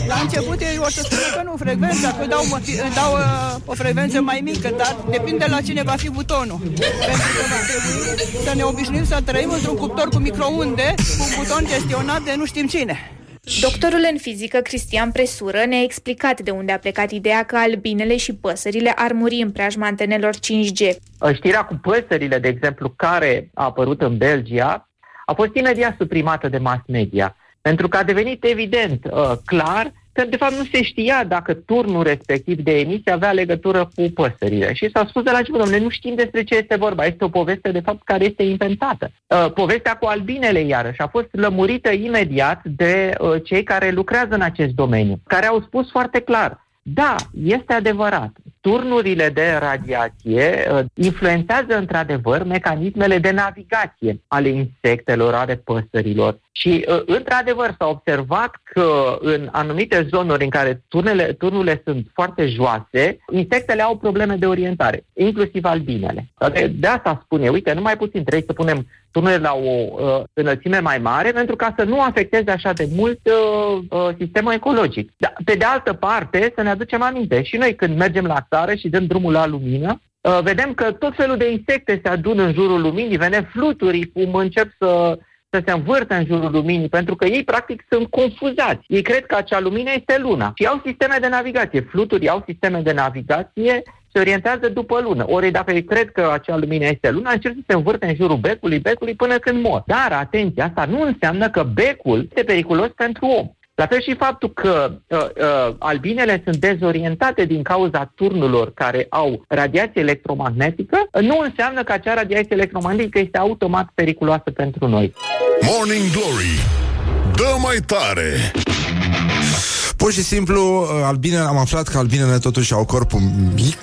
La început ei o să spună că nu, frecvența dacă dau, mă- dau uh, o frecvență mai mică, dar depinde la cine va fi butonul. Pentru că va trebui să ne obișnuim să trăim într-un cuptor cu microunde, cu un buton gestionat de nu știm cine. Doctorul în fizică Cristian Presură ne-a explicat de unde a plecat ideea că albinele și păsările ar muri în preajma antenelor 5G. Știrea cu păsările, de exemplu, care a apărut în Belgia, a fost imediat suprimată de mass media. Pentru că a devenit evident, uh, clar, că de fapt nu se știa dacă turnul respectiv de emisie avea legătură cu păsările. Și s-a spus de la început, domnule, nu știm despre ce este vorba. Este o poveste, de fapt, care este inventată. Uh, povestea cu albinele, iarăși, a fost lămurită imediat de uh, cei care lucrează în acest domeniu, care au spus foarte clar, da, este adevărat. Turnurile de radiație uh, influențează într-adevăr mecanismele de navigație ale insectelor, ale păsărilor. Și, uh, într-adevăr, s-a observat că în anumite zonuri în care turnele, turnurile sunt foarte joase, insectele au probleme de orientare, inclusiv albinele. De, de asta spune, uite, nu mai puțin, trebuie să punem turnurile la o uh, înălțime mai mare pentru ca să nu afecteze așa de mult uh, uh, sistemul ecologic. Da, pe de altă parte, să ne aducem aminte, și noi când mergem la țară și dăm drumul la lumină, uh, vedem că tot felul de insecte se adună în jurul luminii, vedem fluturi cum încep să să se învârtă în jurul luminii, pentru că ei practic sunt confuzați. Ei cred că acea lumină este luna și au sisteme de navigație. Fluturii au sisteme de navigație se orientează după lună. Ori dacă ei cred că acea lumină este luna, încep să se învârte în jurul becului, becului până când mor. Dar, atenție, asta nu înseamnă că becul este periculos pentru om. La fel și faptul că uh, uh, albinele sunt dezorientate din cauza turnurilor care au radiație electromagnetică, uh, nu înseamnă că acea radiație electromagnetică este automat periculoasă pentru noi. Morning Glory Dă mai tare Pur și simplu, uh, albine, am aflat că albinele totuși au corpul mic.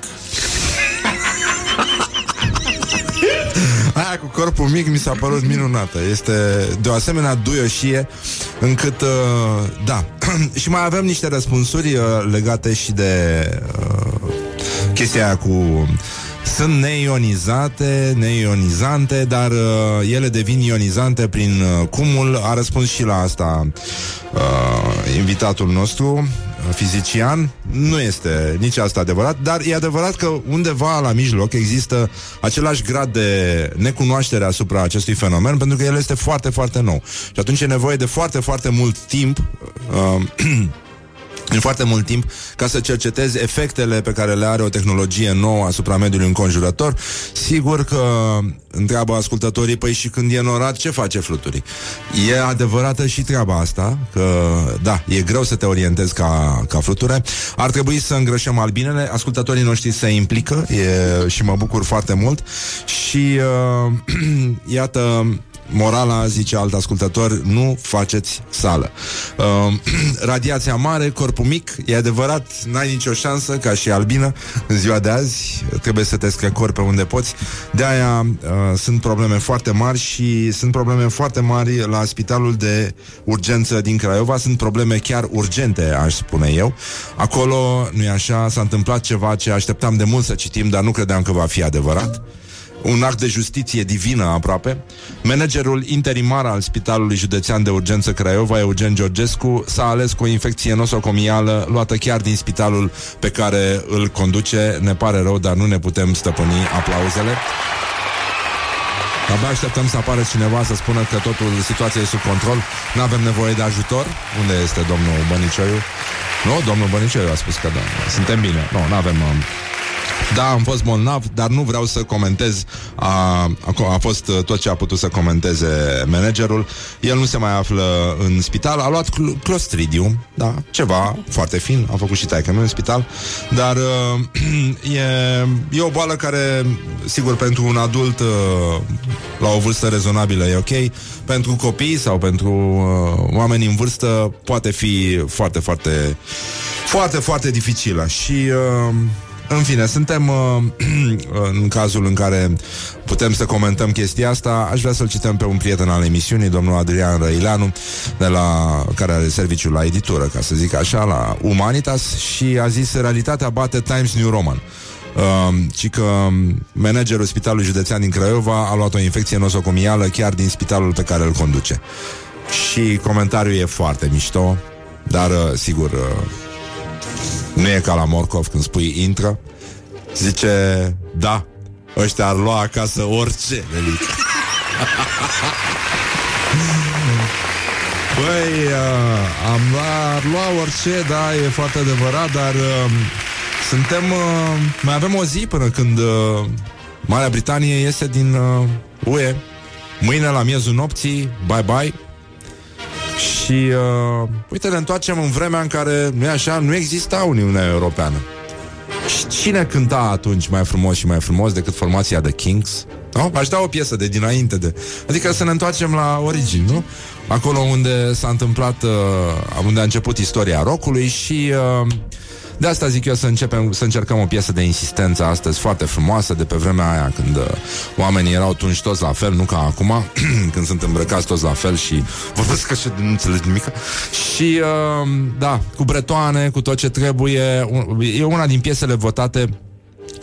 Cu corpul mic mi s-a părut minunată. Este de o asemenea duioșie încât, uh, da. *clears throat* și mai avem niște răspunsuri uh, legate și de uh, chestia aia cu sunt neionizate, neionizante, dar uh, ele devin ionizante prin uh, cumul. A răspuns și la asta uh, invitatul nostru, uh, fizician. Nu este nici asta adevărat, dar e adevărat că undeva la mijloc există același grad de necunoaștere asupra acestui fenomen, pentru că el este foarte, foarte nou. Și atunci e nevoie de foarte, foarte mult timp uh, *clears throat* în foarte mult timp ca să cercetezi efectele pe care le are o tehnologie nouă asupra mediului înconjurător. Sigur că întreabă ascultătorii, păi și când e norat, ce face fluturii? E adevărată și treaba asta, că da, e greu să te orientezi ca, ca fluture. Ar trebui să îngrășăm albinele, ascultătorii noștri se implică e, și mă bucur foarte mult și uh, *clears throat* iată Morala, zice alt ascultător, nu faceți sală. Uh, *clears throat* radiația mare, corpul mic, e adevărat, n-ai nicio șansă, ca și albină, în ziua de azi, trebuie să te screcori pe unde poți. De aia uh, sunt probleme foarte mari și sunt probleme foarte mari la spitalul de urgență din Craiova, sunt probleme chiar urgente, aș spune eu. Acolo, nu-i așa, s-a întâmplat ceva ce așteptam de mult să citim, dar nu credeam că va fi adevărat un act de justiție divină aproape, managerul interimar al Spitalului Județean de Urgență Craiova, Eugen Georgescu, s-a ales cu o infecție nosocomială luată chiar din spitalul pe care îl conduce. Ne pare rău, dar nu ne putem stăpâni aplauzele. Abia așteptăm să apară cineva să spună că totul, situația e sub control, nu avem nevoie de ajutor. Unde este domnul Bănicioiu? Nu, domnul Bănicioiu a spus că da, suntem bine. Nu, nu avem... Um, da, am fost bolnav, dar nu vreau să comentez. A, a, a fost uh, tot ce a putut să comenteze managerul. El nu se mai află în spital. A luat cl- clostridium, da, ceva foarte fin. A făcut și taică în spital. Dar uh, *clears throat* e, e o boală care, sigur, pentru un adult uh, la o vârstă rezonabilă e ok. Pentru copii sau pentru uh, oameni în vârstă poate fi foarte, foarte, foarte, foarte dificilă. Și... Uh, în fine, suntem *clears throat* uh, în cazul în care putem să comentăm chestia asta. Aș vrea să-l cităm pe un prieten al emisiunii, domnul Adrian Răileanu, de la, care are serviciul la editură, ca să zic așa, la Humanitas, și a zis Realitatea bate Times New Roman. Uh, ci că managerul Spitalului Județean din Craiova a luat o infecție nosocomială chiar din spitalul pe care îl conduce. Și comentariul e foarte mișto, dar uh, sigur uh, Nu e ca la Morcov când spui intră. Zice, da, ăștia ar lua acasă orice, Nelica. *laughs* Băi, uh, am lua, ar lua orice, da, e foarte adevărat, dar uh, suntem, uh, mai avem o zi până când uh, Marea Britanie iese din uh, UE. Mâine la miezul nopții, bye-bye. Și, uh, uite, ne întoarcem în vremea în care, nu așa, nu exista Uniunea Europeană. Și cine cânta atunci mai frumos și mai frumos decât formația The Kings? Nu? Aș da o piesă de dinainte de... Adică să ne întoarcem la origini, nu? Acolo unde s-a întâmplat, uh, unde a început istoria rockului și... Uh, de asta zic eu să începem, să încercăm o piesă de insistență astăzi foarte frumoasă de pe vremea aia când uh, oamenii erau tunși toți la fel, nu ca acum, *clears throat* când sunt îmbrăcați toți la fel și *laughs* vorbesc așa de nu înțelegi nimic. Și uh, da, cu bretoane, cu tot ce trebuie, un- e una din piesele votate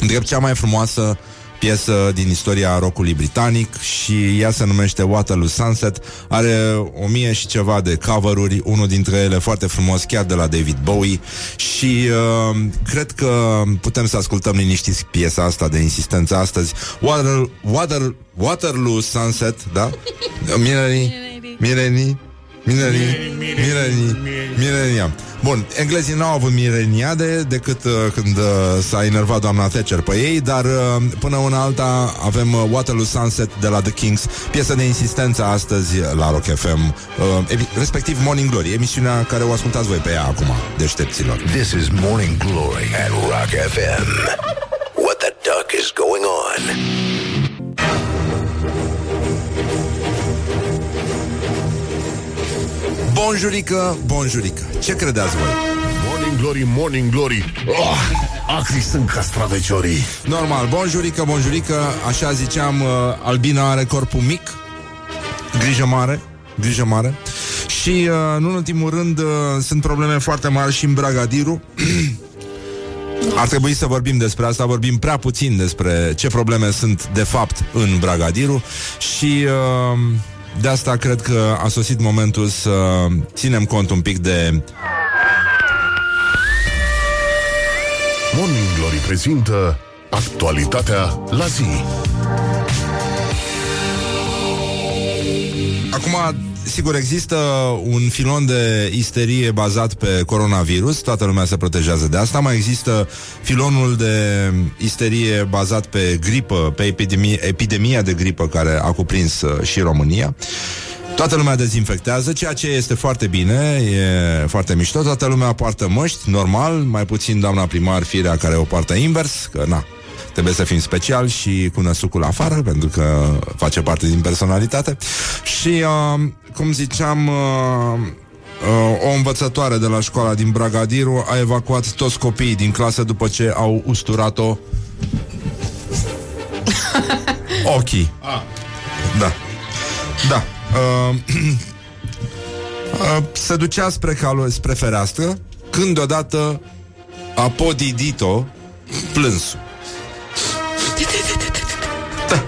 drept cea mai frumoasă piesă din istoria rockului britanic și ea se numește Waterloo Sunset. Are o mie și ceva de cover-uri, unul dintre ele foarte frumos, chiar de la David Bowie și uh, cred că putem să ascultăm liniștiți piesa asta de insistență astăzi. Water, Water, Waterloo Sunset, da? *laughs* Mirenii, Mirenii, Mirenii, Mirenii, Mirenia. Bun, englezii n-au avut mireniade decât uh, când uh, s-a enervat doamna Thatcher pe ei, dar uh, până una alta avem uh, Waterloo Sunset de la The Kings, piesă de insistență astăzi la Rock FM, uh, evi- respectiv Morning Glory, emisiunea care o ascultați voi pe ea acum, deștepților. This is Morning Glory at Rock FM. What the duck is going on? Bonjurică, bonjurică. Ce credeți voi? Morning Glory, Morning Glory oh, Acri sunt castraveciorii Normal, bonjurică, bonjurică, așa ziceam, uh, Albina are corpul mic, grijă mare, grijă mare. Și, uh, nu în ultimul rând, uh, sunt probleme foarte mari și în Bragadiru. *clears throat* Ar trebui să vorbim despre asta, vorbim prea puțin despre ce probleme sunt de fapt în Bragadiru și uh, de asta cred că a sosit momentul să ținem cont un pic de Morning Glory prezintă Actualitatea la zi. Acum, sigur, există un filon de isterie bazat pe coronavirus, toată lumea se protejează de asta, mai există filonul de isterie bazat pe gripă, pe epidemie, epidemia de gripă care a cuprins uh, și România. Toată lumea dezinfectează, ceea ce este foarte bine, e foarte mișto, toată lumea poartă măști, normal, mai puțin doamna primar Firea care o poartă invers, că na, Trebuie să fim special și cu năsucul afară, pentru că face parte din personalitate. Și, uh, cum ziceam, uh, uh, o învățătoare de la școala din Bragadiru a evacuat toți copiii din clasă după ce au usturat-o *laughs* ochii. Ah. Da. Da. Uh, *clears throat* uh, se ducea spre, calo- spre fereastră când deodată a podidit-o plânsul. Da.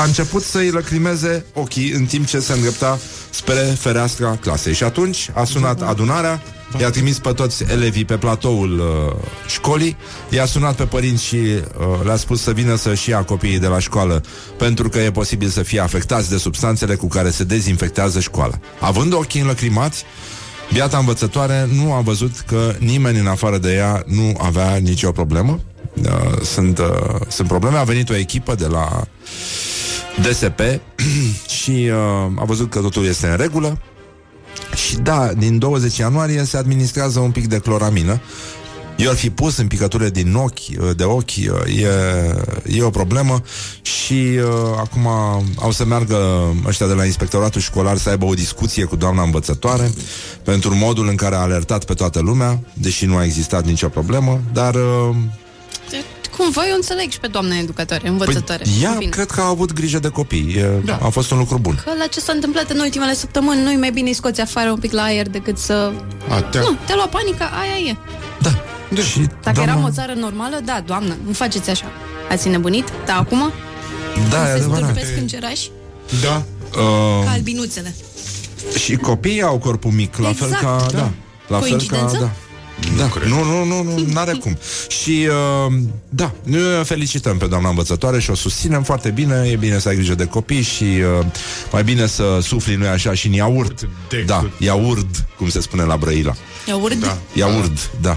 A început să-i lăcrimeze ochii în timp ce se îndrepta spre fereastra clasei. Și atunci a sunat adunarea, i-a trimis pe toți elevii pe platoul uh, școlii, i-a sunat pe părinți și uh, le-a spus să vină să-și ia copiii de la școală, pentru că e posibil să fie afectați de substanțele cu care se dezinfectează școala. Având ochii înlăcrimați, Biata învățătoare nu a văzut că nimeni în afară de ea nu avea nicio problemă. Uh, sunt, uh, sunt probleme. A venit o echipă de la DSP *clears throat* și uh, a văzut că totul este în regulă. Și da, din 20 ianuarie se administrează un pic de cloramină. I-ar fi pus în picăturile din ochi, de ochi, e, e o problemă și uh, acum au să meargă ăștia de la inspectoratul școlar să aibă o discuție cu doamna învățătoare pentru modul în care a alertat pe toată lumea, deși nu a existat nicio problemă, dar uh, Cumva eu înțeleg și pe doamna educatoare, învățătoare. păi, ea Bine. cred că a avut grijă de copii. E, Da. A fost un lucru bun. Că la ce s-a întâmplat în ultimele săptămâni, nu-i mai bine îi scoți afară un pic la aer decât să... A, te Nu, te lua panica, aia e. Da. Și Dacă eram o țară normală, da, doamnă, nu faceți așa. Ați nebunit? Da, acum? Da, e se adevărat. stârpesc în cerași? Da. Uh, Ca albinuțele. și copiii au corpul mic, la fel Exact. ca... Da. La fel ca, Coincidență? da. Da, nu, nu, nu, nu, *laughs* n-are cum. Și, uh, da, noi o felicităm pe doamna învățătoare și o susținem foarte bine. E bine să ai grijă de copii și uh, mai bine să sufli, nu așa, și în iaurt. Da, iaurt, cum se spune la Brăila. Iaurt? Da. Iaurt, da.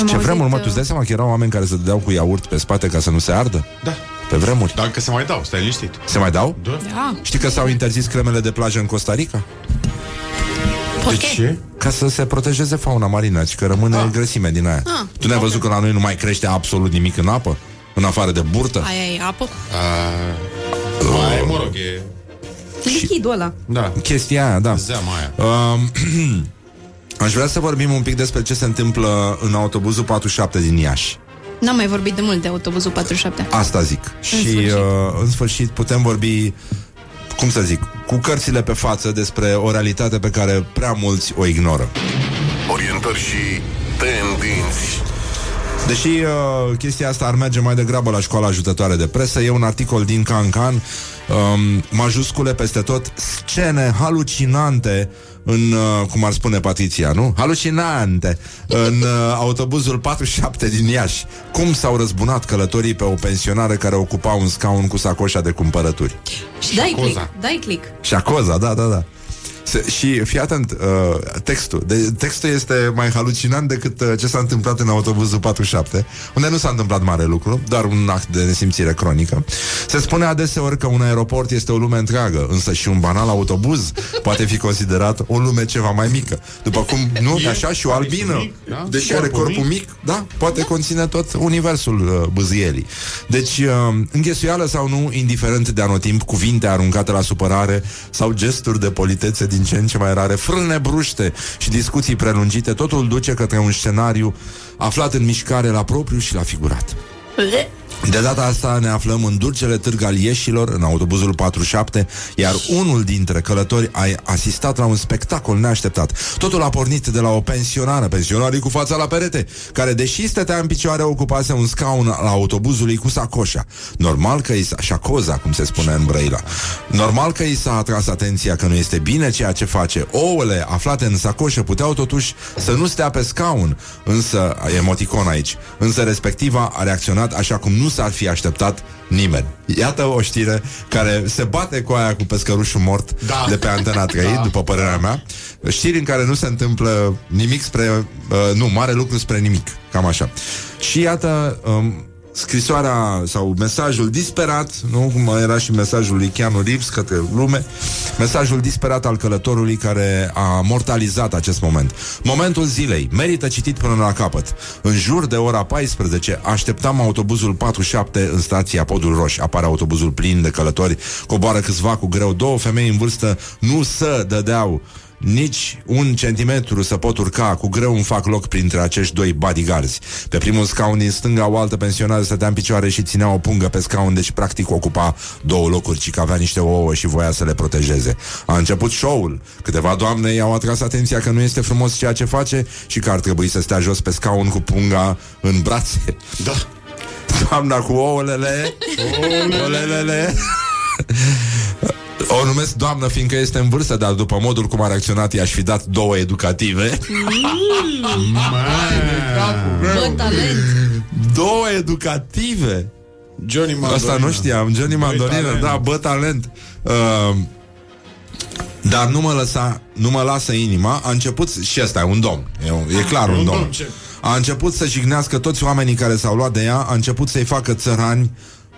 Am Ce auzit, vremuri, mă, tu uh, îți dai seama că erau oameni care se dădeau cu iaurt pe spate ca să nu se ardă? Da. Pe vremuri. Dacă se mai dau, stai liniștit. Se mai dau? Da. Da. Știi că s-au interzis cremele de plajă în Costa Rica? De ce? Ca să se protejeze fauna marină, și că rămâne ah. grăsime din aia. Ah, tu n-ai văzut că la noi nu mai crește absolut nimic în apă? În afară de burtă? Aia e apă? Uh, mai, mă rog, e... Lichidul ăla. Da. Chestia aia, da. Zeama aia. Um, *clears throat* aș vrea să vorbim un pic despre ce se întâmplă în autobuzul 47 din Iași. N-am mai vorbit de mult de autobuzul 47. Asta zic. și sfârșit. Uh, în sfârșit putem vorbi, cum să zic, cu cărțile pe față despre o realitate pe care prea mulți o ignoră. Orientări și tendinți. Deși uh, chestia asta ar merge mai degrabă la școala ajutătoare de presă, e un articol din Cancan, um, majuscule peste tot, scene halucinante în, uh, cum ar spune Patricia, nu? Halucinante în uh, autobuzul 47 din Iași. Cum s-au răzbunat călătorii pe o pensionară care ocupa un scaun cu sacoșa de cumpărături. Și dai click, dai click. Și șacoza, da, da, da. Se, și fii atent, uh, textul. De, textul este mai halucinant decât uh, ce s-a întâmplat în autobuzul 47, unde nu s-a întâmplat mare lucru, doar un act de nesimțire cronică. Se spune adeseori că un aeroport este o lume întreagă, însă și un banal autobuz poate fi considerat o lume ceva mai mică. După cum, nu, E, așa, și o are și albină, mic, da? deși Corpul are corpul mic, mic. da, poate conține tot universul uh, bâzielii. Deci, uh, înghesuială sau nu, indiferent de anotimp, cuvinte aruncate la supărare sau gesturi de politețe din ce în ce mai rare, frâne bruște și discuții prelungite, totul duce către un scenariu aflat în mișcare la propriu și la figurat. De data asta ne aflăm în dulcele târg al ieșilor, în autobuzul 47, iar unul dintre călători a asistat la un spectacol neașteptat. Totul a pornit de la o pensionară, pensionarii cu fața la perete, care, deși stătea în picioare, ocupase un scaun la autobuzului cu sacoșa. Normal că i s-a, șacoza, cum se spune în Brăila. Normal că i s-a atras atenția că nu este bine ceea ce face. Ouăle aflate în sacoșă puteau totuși să nu stea pe scaun, însă, emoticon aici, însă respectiva a reacționat așa cum nu s-ar fi așteptat nimeni. Iată o știre care se bate cu aia cu pescărușul mort Da. de pe Antena *laughs* 3, Da. după părerea mea. Știri în care nu se întâmplă nimic spre... Uh, nu, mare lucru spre nimic. Cam așa. Și iată... Um, scrisoarea sau mesajul disperat, nu cum era și mesajul lui Keanu Reeves către lume, mesajul disperat al călătorului care a mortalizat acest moment. Momentul zilei, merită citit până la capăt. În jur de ora 14 așteptam autobuzul 47 în stația Podul Roș. Apare autobuzul plin de călători, coboară câțiva cu greu, două femei în vârstă nu să dădeau nici un centimetru să pot urca, cu greu îmi fac loc printre acești doi bodyguards. Pe primul scaun din stânga o altă pensionară stătea în picioare și ținea o pungă pe scaun, deci practic ocupa două locuri, ci că avea niște ouă și voia să le protejeze. A început show-ul. Câteva doamne i-au atras atenția că nu este frumos ceea ce face și că ar trebui să stea jos pe scaun cu punga în brațe. Da. Doamna cu ouălele, ouălele. O numesc doamnă fiindcă este în vârstă, dar după modul cum a reacționat i-aș fi dat două educative. Bă, talent. Două educative? Johnny Mandolina. Asta nu știam, Johnny Mandolină, talent. da, bă, talent. Uh, dar nu mă lăsa, nu mă lasă inima, a început, și ăsta e un domn, e, un- e clar un, un domn. domn, ce? A început să jignească toți oamenii care s-au luat de ea, a început să-i facă țărani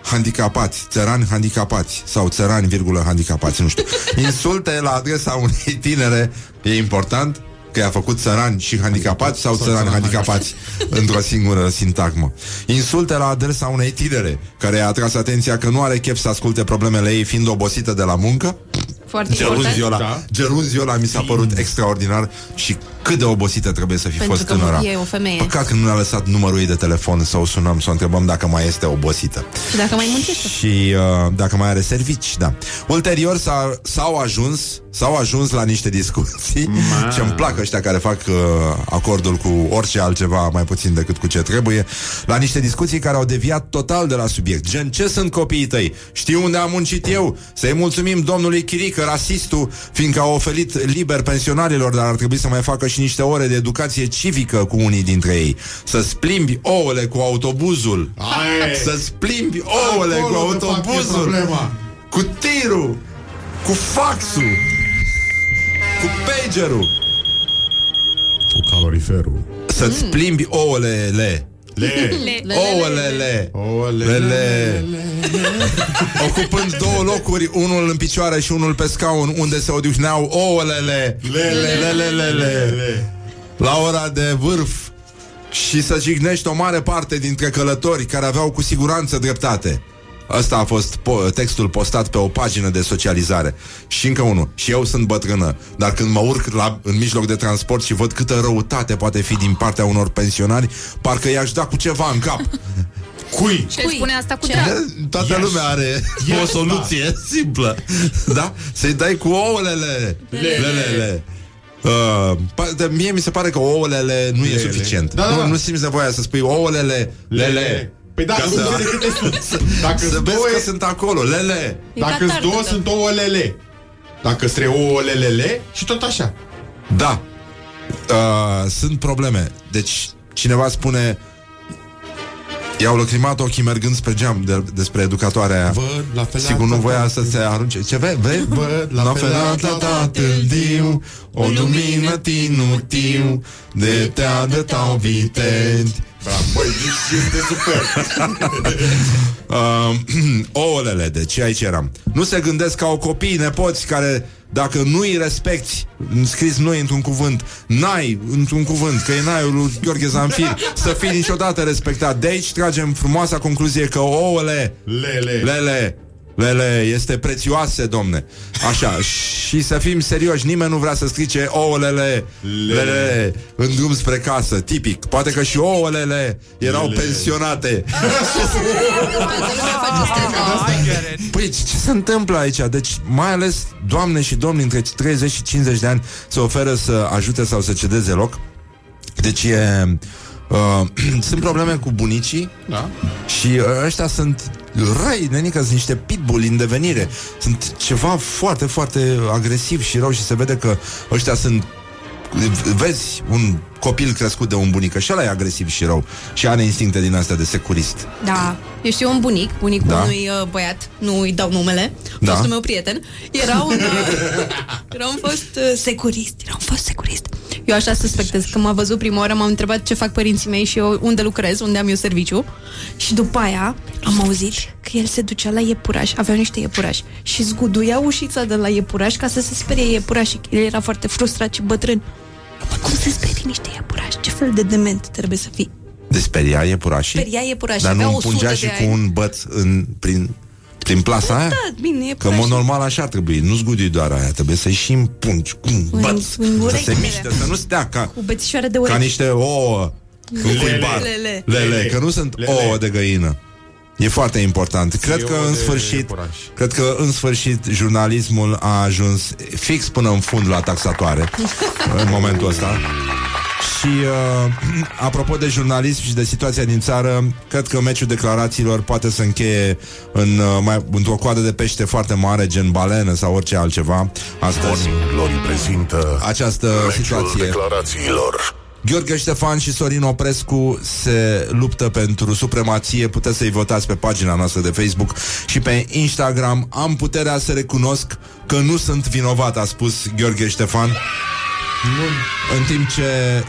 handicapați, țărani handicapați sau țărani, virgulă, handicapați, nu știu. *laughs* Insulte la adresa unei tinere, e important, că i-a făcut țărani și handicapați sau, țărani țărani handicapați într-o singură sintagmă. Insulte la adresa unei tinere care a atras atenția că nu are chef să asculte problemele ei fiind obosită de la muncă. Foarte Gerunziul important. ăla, Da. gerunziul ăla mi s-a părut extraordinar și cât de obosită trebuie să fi Pentru fost că tânăra. e o femeie. Păcat că nu ne-a lăsat numărul ei de telefon să o sunăm, să o întrebăm dacă mai este obosită. Și dacă mai muncește. Și uh, dacă mai are servici, da. Ulterior s-a, s-au ajuns S-au ajuns la niște discuții și îmi *laughs* plac ăștia care fac uh, acordul cu orice altceva mai puțin decât cu ce trebuie, la niște discuții care au deviat total de la subiect. Gen, ce sunt copiii tăi? Știu unde am muncit eu? Să-i mulțumim domnului Chirică, rasistul, fiindcă a oferit liber pensionarilor, dar ar trebui să mai facă și și niște ore de educație civică cu unii dintre ei. Să-ți plimbi ouăle cu autobuzul. Aie. Să-ți plimbi ouăle Acolo, cu de fapt, e autobuzul. problema. Cu tirul. Cu faxul. Cu pagerul. Cu caloriferul. Să-ți plimbi ouăle le. Le. Le. Ouălele. Ouălele. Lele. Ocupând două locuri, unul în picioare și unul pe scaun, unde se odihneau ouălele. Lele. Lele, lele. La ora de vârf și să jignești o mare parte dintre călători care aveau cu siguranță dreptate. Ăsta a fost po- textul postat pe o pagină de socializare. Și încă unul. Și eu sunt bătrână, dar când mă urc la, în mijloc de transport și văd câtă răutate poate fi din partea unor pensionari, parcă i-aș da cu ceva în cap. *laughs* Cui? Și el spune asta cu Ce? drag. Toată Iași. lumea are o Iași, soluție simplă. Da? Să-i dai cu ouălele. Lelele. Uh, pa- de- mie mi se pare că ouălele nu e Lele. suficient. Da, da, da. Nu, nu simți nevoia să spui ouălele, lele. Păi da, Ca nu să- vede câte sunt. Dacă Să sunt vezi două, că sunt acolo, lele. E dacă sunt catar, două, tătă. sunt ouă lele. Dacă sunt ouă lelele și tot așa. Da. Uh, sunt probleme. Deci, cineva spune I-au lăcrimat ochii mergând spre geam de, despre educatoarea aia. Văd la fel Sigur nu la voia tata. să se arunce. Ce vei? Vei? Văd la fel la tata tatăl diu, o lumină tinutiu, de te-a de tau vitendi. Bravo, băi, deci este super. *laughs* Uh, *clears throat* ouălele, deci aici eram. Nu se gândesc ca o copii nepoți care, dacă nu îi respecti, scris nu într-un cuvânt, n-ai într-un cuvânt, că e n-ai lui Gheorghe Zanfir, să fii niciodată respectat. De aici tragem frumoasa concluzie că ouăle, Lele. lele, lele, este prețioase, domne. Așa, și să fim serioși, nimeni nu vrea să strice ouălele, lele, în drum spre casă, tipic. Poate că și ouălele erau Lele. pensionate. Toată lumea face asta. Păi ce se întâmplă aici? Deci mai ales doamne și domni între 30 și 50 de ani se oferă să ajute sau să cedeze loc. Deci e... Uh, *clears throat* sunt probleme cu bunicii Da. și uh, ăștia sunt răi, nenică, sunt niște pitbull în devenire. Sunt ceva foarte, foarte agresiv și rău și se vede că ăștia sunt vezi un copil crescut de un bunică și ăla e agresiv și rău și are instincte din astea de securist. Da, eu știu un bunic, bunicul Da. unui uh, băiat, nu îi dau numele, Da. fostul meu prieten, era un, uh, *laughs* era un fost uh, securist, era un fost securist. Eu așa suspectez, că m-a văzut prima oară, m-am întrebat ce fac părinții mei și eu unde lucrez, unde am eu serviciu și după aia am auzit că el se ducea la iepuraș, aveau niște iepurași și zguduia ușița de la iepuraș ca să se sperie iepurașii. El era foarte frustrat și bătrân. Bă, cum se sperie niște iepurași? Ce fel de dement trebuie să fii? De speria iepurașii? Speria iepurașii, Dar avea nu o împungea sută și de cu ani. un băț în, prin, prin plasa aia? Da, bine, Că în iepurașii. mod normal așa ar trebui Nu zgudui doar aia Trebuie să-i și împungi cu un În- băț în Să urechile. se miște Să nu stea ca, Cu bețișoare de ca urechi. niște ouă În cuibar Lele. Lele Că nu sunt Lele. ouă de găină E foarte important. Cred că ouă în de sfârșit, iepuraș. cred că în sfârșit jurnalismul a ajuns fix până în fund la taxatoare *laughs* în momentul ăsta. Și uh, *clears throat* apropo de jurnalism și de situația din țară, cred că meciul declarațiilor poate să încheie în, uh, mai, într-o coadă de pește foarte mare, gen balenă sau orice altceva. Astăzi, Morning Glory prezintă această meciul situație. declarațiilor. Gheorghe Ștefan și Sorin Oprescu se luptă pentru supremație. Puteți să-i votați pe pagina noastră de Facebook și pe Instagram. Am puterea să recunosc că nu sunt vinovat, a spus Gheorghe Ștefan. În timp ce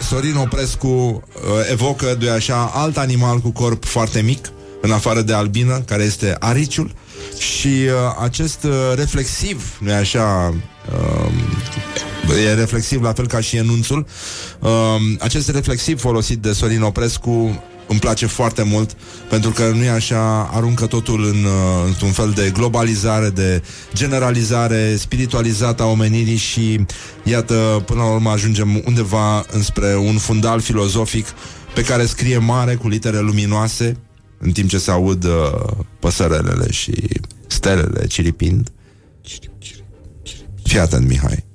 Sorin Oprescu uh, evocă, de așa, alt animal cu corp foarte mic, în afară de albină, care este ariciul. Și uh, acest uh, reflexiv, nu așa, uh, e reflexiv la fel ca și enunțul, uh, acest reflexiv folosit de Sorin Oprescu îmi place foarte mult pentru că nu e așa, aruncă totul în, uh, într-un fel de globalizare, de generalizare spiritualizată a omenirii și iată, până la urmă ajungem undeva înspre un fundal filozofic pe care scrie mare cu litere luminoase în timp ce se aud uh, păsărelele și stelele ciripind. Fii atent, Mihai.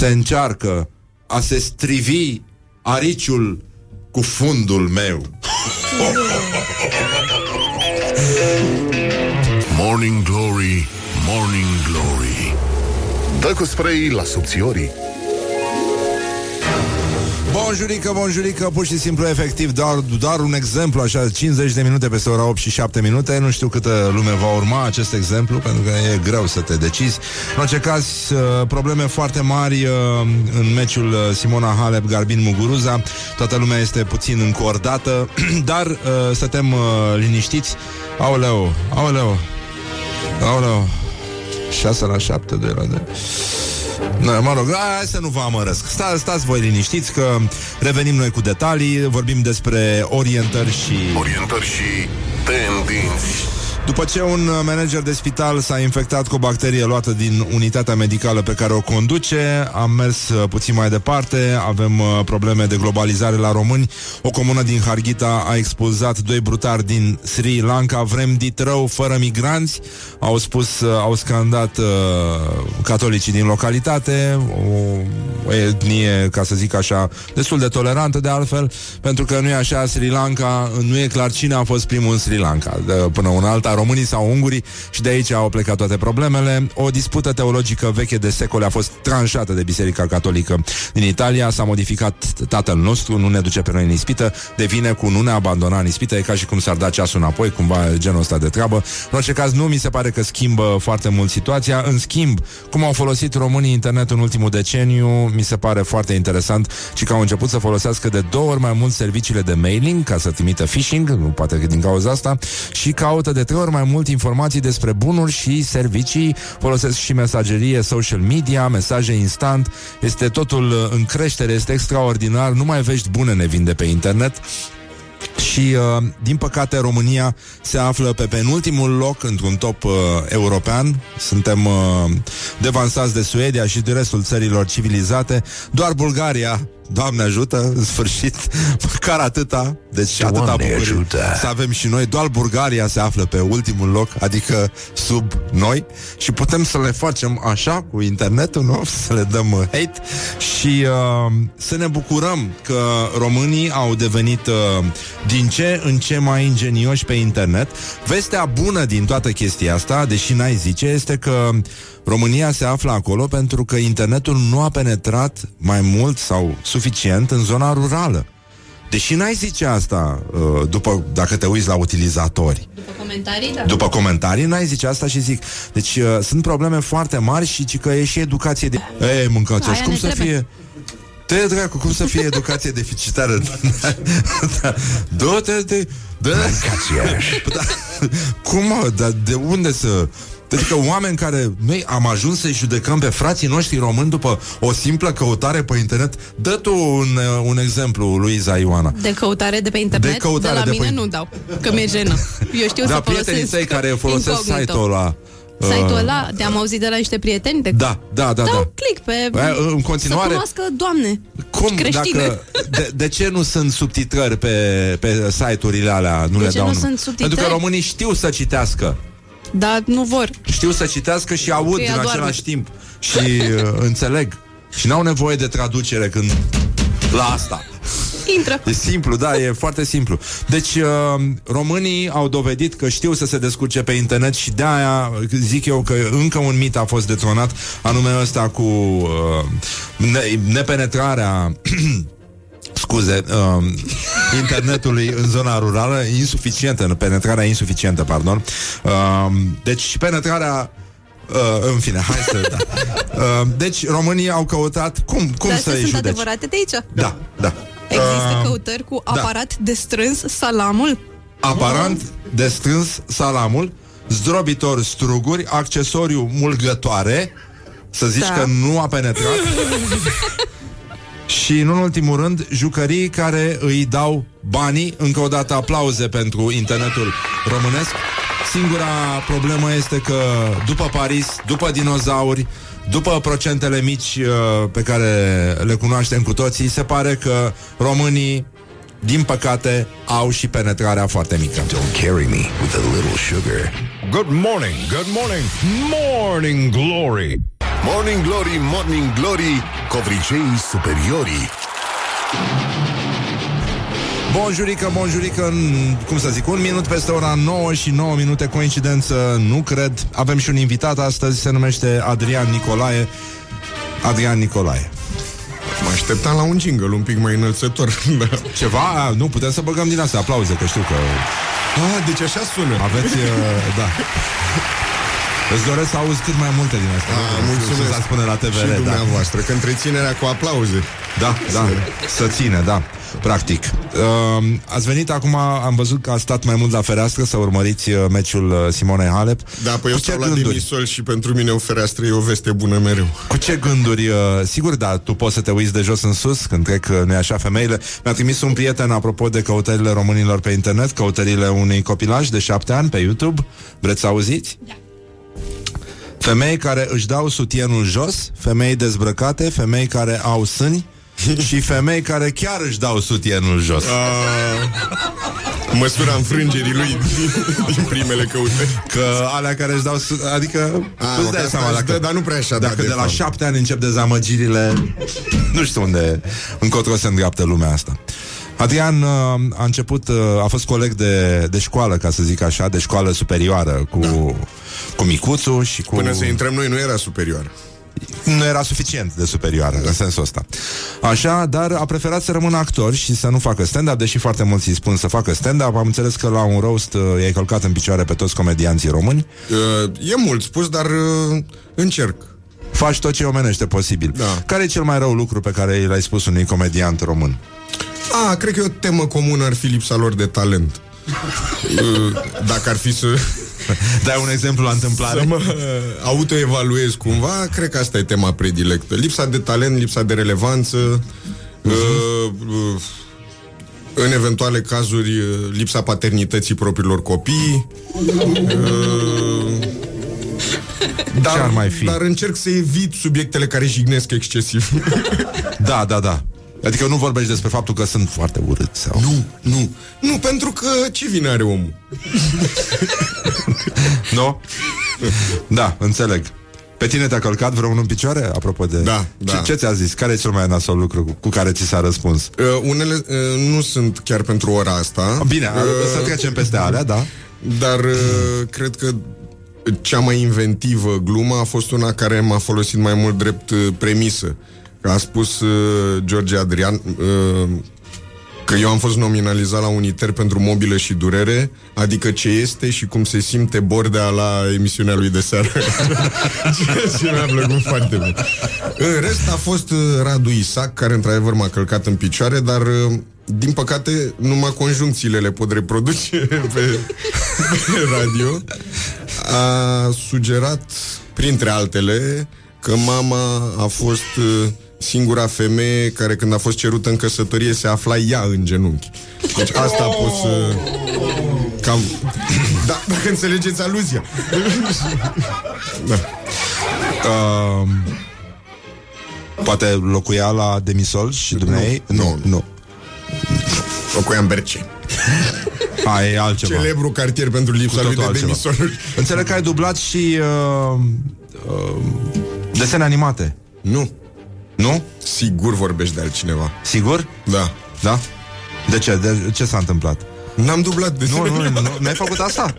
Se încearcă a se strivi ariciul cu fundul meu. *laughs* Morning Glory, Morning Glory Dă cu spray la subțiorii Bonjurică, bonjurică, pur și simplu, efectiv, doar, doar un exemplu, așa, 50 de minute peste ora 8 și 7 minute. Nu știu câtă lume va urma acest exemplu, pentru că e greu să te decizi. În orice caz, uh, probleme foarte mari uh, în meciul uh, Simona Halep, Garbin Muguruza. Toată lumea este puțin încordată, *clears throat* dar stătem liniștiți. Aoleu, aoleu, aoleu. 6 la 7 de la de... No, mă rog, hai să nu vă amărăsc. Sta, stați voi liniștiți că revenim noi cu detalii, vorbim despre orientări și... Orientări și tendinți. După ce un manager de spital s-a infectat cu o bacterie luată din unitatea medicală pe care o conduce, am mers uh, puțin mai departe, avem uh, probleme de globalizare la români. O comună din Harghita a expulzat doi brutari din Sri Lanka, vrem dit rău, fără migranți, au spus, uh, au scandat uh, catolicii din localitate, o, o etnie, ca să zic așa, destul de tolerantă de altfel, pentru că nu e așa Sri Lanka, nu e clar cine a fost primul în Sri Lanka, de, până un alta românii sau ungurii și de aici au plecat toate problemele. O dispută teologică veche de secole a fost tranșată de Biserica Catolică din Italia, s-a modificat tatăl nostru, nu ne duce pe noi în ispită, devine cu nu ne abandona în ispită, e ca și cum s-ar da ceasul înapoi, cumva genul ăsta de treabă. În orice caz, nu mi se pare că schimbă foarte mult situația. În schimb, cum au folosit românii internet în ultimul deceniu, mi se pare foarte interesant și că au început să folosească de două ori mai mult serviciile de mailing ca să trimită phishing, nu poate că din cauza asta, și caută de trei ori mai mult informații despre bunuri și servicii, folosesc și mesagerie social media, mesaje instant, este totul în creștere, este extraordinar, numai vești bune ne vinde pe internet. Și, uh, din păcate, România se află pe penultimul loc într-un top uh, european. Suntem uh, devansați de Suedia și de restul țărilor civilizate. Doar Bulgaria Doamne ajută, în sfârșit, *laughs* măcar atâta, deci Doamne atâta bucurie ajută. să avem și noi. Doar Bulgaria se află pe ultimul loc, adică sub noi și putem să le facem așa cu internetul, nu? *laughs* Să le dăm uh, hate și uh, să ne bucurăm că românii au devenit uh, din ce în ce mai ingenioși pe internet. Vestea bună din toată chestia asta, deși n-ai zice, este că România se află acolo pentru că internetul nu a penetrat mai mult sau suficient în zona rurală. Deși n-ai zice asta uh, după, dacă te uiți la utilizatori. După comentarii, da. După comentarii, n-ai zice asta și zic. Deci uh, sunt probleme foarte mari și ci că e și educație de... Ei, mâncați și cum să trebuie. fie... Te dracu, cum să fie educație deficitară? *laughs* da, Du-te de... Da, da, cum, mă, dar de unde să... Deci că oameni care noi am ajuns să-i judecăm pe frații noștri români după o simplă căutare pe internet, dă tu un, un exemplu, Luiza Ioana. De căutare de pe internet? De, căutare de la de mine pe... nu dau, că mi-e jenă. Eu știu *laughs* da, să prietenii tăi care folosesc incognito. site-ul ăla Site-ul ăla, te-am auzit de la niște prieteni de... Da, da, da, Dau da. click pe... Bă, în continuare... Să cunoască, doamne, Cum, creștine. dacă, de, de ce nu sunt subtitrări pe, pe site-urile alea? Nu De le ce dau nu nu? sunt subtitrări? Pentru că românii știu să citească. Dar nu vor. Știu să citească și aud Că ea în doarme. același timp. Și uh, înțeleg. Și n-au nevoie de traducere când... La asta. Intră. E simplu, da, e foarte simplu. Deci, uh, românii au dovedit că știu să se descurce pe internet și de-aia zic eu că încă un mit a fost detronat, anume ăsta cu uh, ne- nepenetrarea *clears throat* scuze, uh, internetului în zona rurală insuficientă, penetrarea insuficientă, pardon. Uh, deci și penetrarea Uh, în fine, hai să... Da. *laughs* Uh, deci, românii au căutat cum, cum Dar să-i astea sunt judeci. adevărate de aici. Da, da. Există Uh, căutări cu da. aparat de strâns salamul? Aparant de strâns salamul, zdrobitor struguri, accesoriu mulgătoare, să zici Da. că nu a penetrat. *laughs* Și, în ultimul rând, jucării care îi dau banii. Încă o dată aplauze pentru internetul românesc. Singura problemă este că după Paris, după dinozauri, după procentele mici uh, pe care le cunoaștem cu toții, se pare că românii, din păcate, au și penetrarea foarte mică. Don't carry me with a little sugar. Good morning, good morning, morning glory Morning glory, morning glory Covriceii superiorii Bonjurică, bonjurică, în, cum să zic, un minut peste ora 9 și 9 minute, coincidență, nu cred. Avem și un invitat astăzi, se numește Adrian Nicolae. Adrian Nicolae. Mă așteptam la un jingle un pic mai înălțător. *laughs* da. Ceva? A, nu, putem să băgăm din astea aplauze, că știu că... Ah, deci așa sună. Aveți, *laughs* uh, da. Îți doresc să auzi cât mai multe din astea. Ah, mulțumesc. Să spune la TVR, Și da. dumneavoastră, că întreținerea cu aplauze. Da, da, să ține, da, practic. Uh, ați venit acum, am văzut că a stat mai mult la fereastră să urmăriți uh, meciul uh, Simone Halep. Da, păi eu Cu ce stau la gânduri? demisol și pentru mine o fereastră e o veste bună mereu. Cu ce gânduri? Uh, sigur, da, tu poți să te uiți de jos în sus când trec, uh, nu așa, femeile. Mi-a trimis un prieten, apropo de căutările românilor pe internet, căutările unui copilaj de șapte ani pe YouTube. Vreți să auziți? Da. Femei care își dau sutienul jos, femei dezbrăcate, femei care au sâni *laughs* și femei care chiar își dau sutienul jos. Măsura înfrângerii lui din, din primele căutări. Că alea care își dau su- Adică A, îți mă, dai că seama asta își dacă, dă, dar nu prea așa, Dacă da, de, de la fapt. șapte ani încep dezamăgirile Nu știu unde Încotro se îndreaptă lumea asta Adrian uh, a început, uh, a fost coleg de, de școală, ca să zic așa, de școală superioară cu, da. Cu Micuțu și cu... Până să intrăm noi nu era superior. nu era suficient de superioară, în sensul ăsta. Așa, dar a preferat să rămână actor și să nu facă stand-up, deși foarte mulți îi spun să facă stand-up. Am înțeles că la un roast uh, i-ai călcat în picioare pe toți comedianții români. Uh, e mult spus, dar uh, încerc. Faci tot ce omenește posibil. Da. Care e cel mai rău lucru pe care l-ai spus unui comediant român? A, cred că e o temă comună ar fi lipsa lor de talent. *laughs* Uh, Dacă ar fi să... *laughs* Dai un exemplu la întâmplare? Să mă uh, autoevaluez cumva, cred că asta e tema predilectă. Lipsa de talent, lipsa de relevanță, uh, uh, în eventuale cazuri, uh, lipsa paternității propriilor copii. Uh, dar, Ce ar mai fi? dar încerc să evit subiectele care jignesc excesiv. Da, da, da. Adică nu vorbești despre faptul că sunt foarte urât sau... Nu, nu. Nu, pentru că ce vine are omul? *laughs* Nu? Da, înțeleg. Pe tine te-a călcat vreunul în picioare? Apropo de... Da, Ce, da. ce ți-a zis? Care e cel mai nasol lucru cu, cu care ți s-a răspuns? Uh, unele uh, nu sunt chiar pentru ora asta. Bine, uh, să trecem peste alea, da? Dar uh, cred că cea mai inventivă glumă a fost una care m-a folosit mai mult drept uh, premisă. Că A spus uh, George Adrian uh, că eu am fost nominalizat la Uniter pentru mobilă și durere, adică ce este și cum se simte Bordea la emisiunea lui de seară. Ceea *laughs* ce mi-a plăcut foarte mult. În rest a fost uh, Radu Isac, care într-adevăr m-a călcat în picioare, dar uh, din păcate numai conjuncțiile le pot reproduce *laughs* pe, pe radio. A sugerat, printre altele, că mama a fost uh, singura femeie care când a fost cerută în căsătorie se afla ea în genunchi. Deci asta pot să... Cam... Da, dacă înțelegeți aluzia. da. Uh, poate locuia la Demisol și dumneai? Nu, nu. Locuia în Berce. A, e altceva. Celebru cartier pentru lipsa Cu lui totul de altceva. demisoluri. Înțeleg că ai dublat și uh, uh, desene animate. Nu. Nu? Sigur vorbești de altcineva. Sigur? Da. Da? De ce? De ce s-a întâmplat? N-am dublat de Nu, nu, nu, nu ai făcut asta?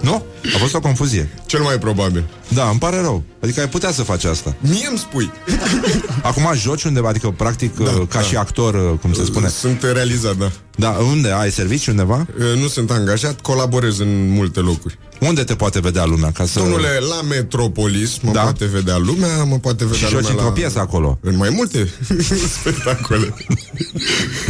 Nu? A fost o confuzie. Cel mai probabil. Da, îmi pare rău. Adică ai putea să faci asta. Mie îmi spui. *laughs* Acum joci undeva, adică practic da, ca da. și actor, uh, cum se spune. Sunt realizat, da. Da, unde? Ai serviciu undeva? Uh, Nu sunt angajat, colaborez în multe locuri. Unde te poate vedea lumea? Ca să... Domnule, la Metropolis mă Da. poate vedea lumea, mă poate vedea Și lumea joci într-o la... piesă acolo. În mai multe *laughs* spectacole. *laughs*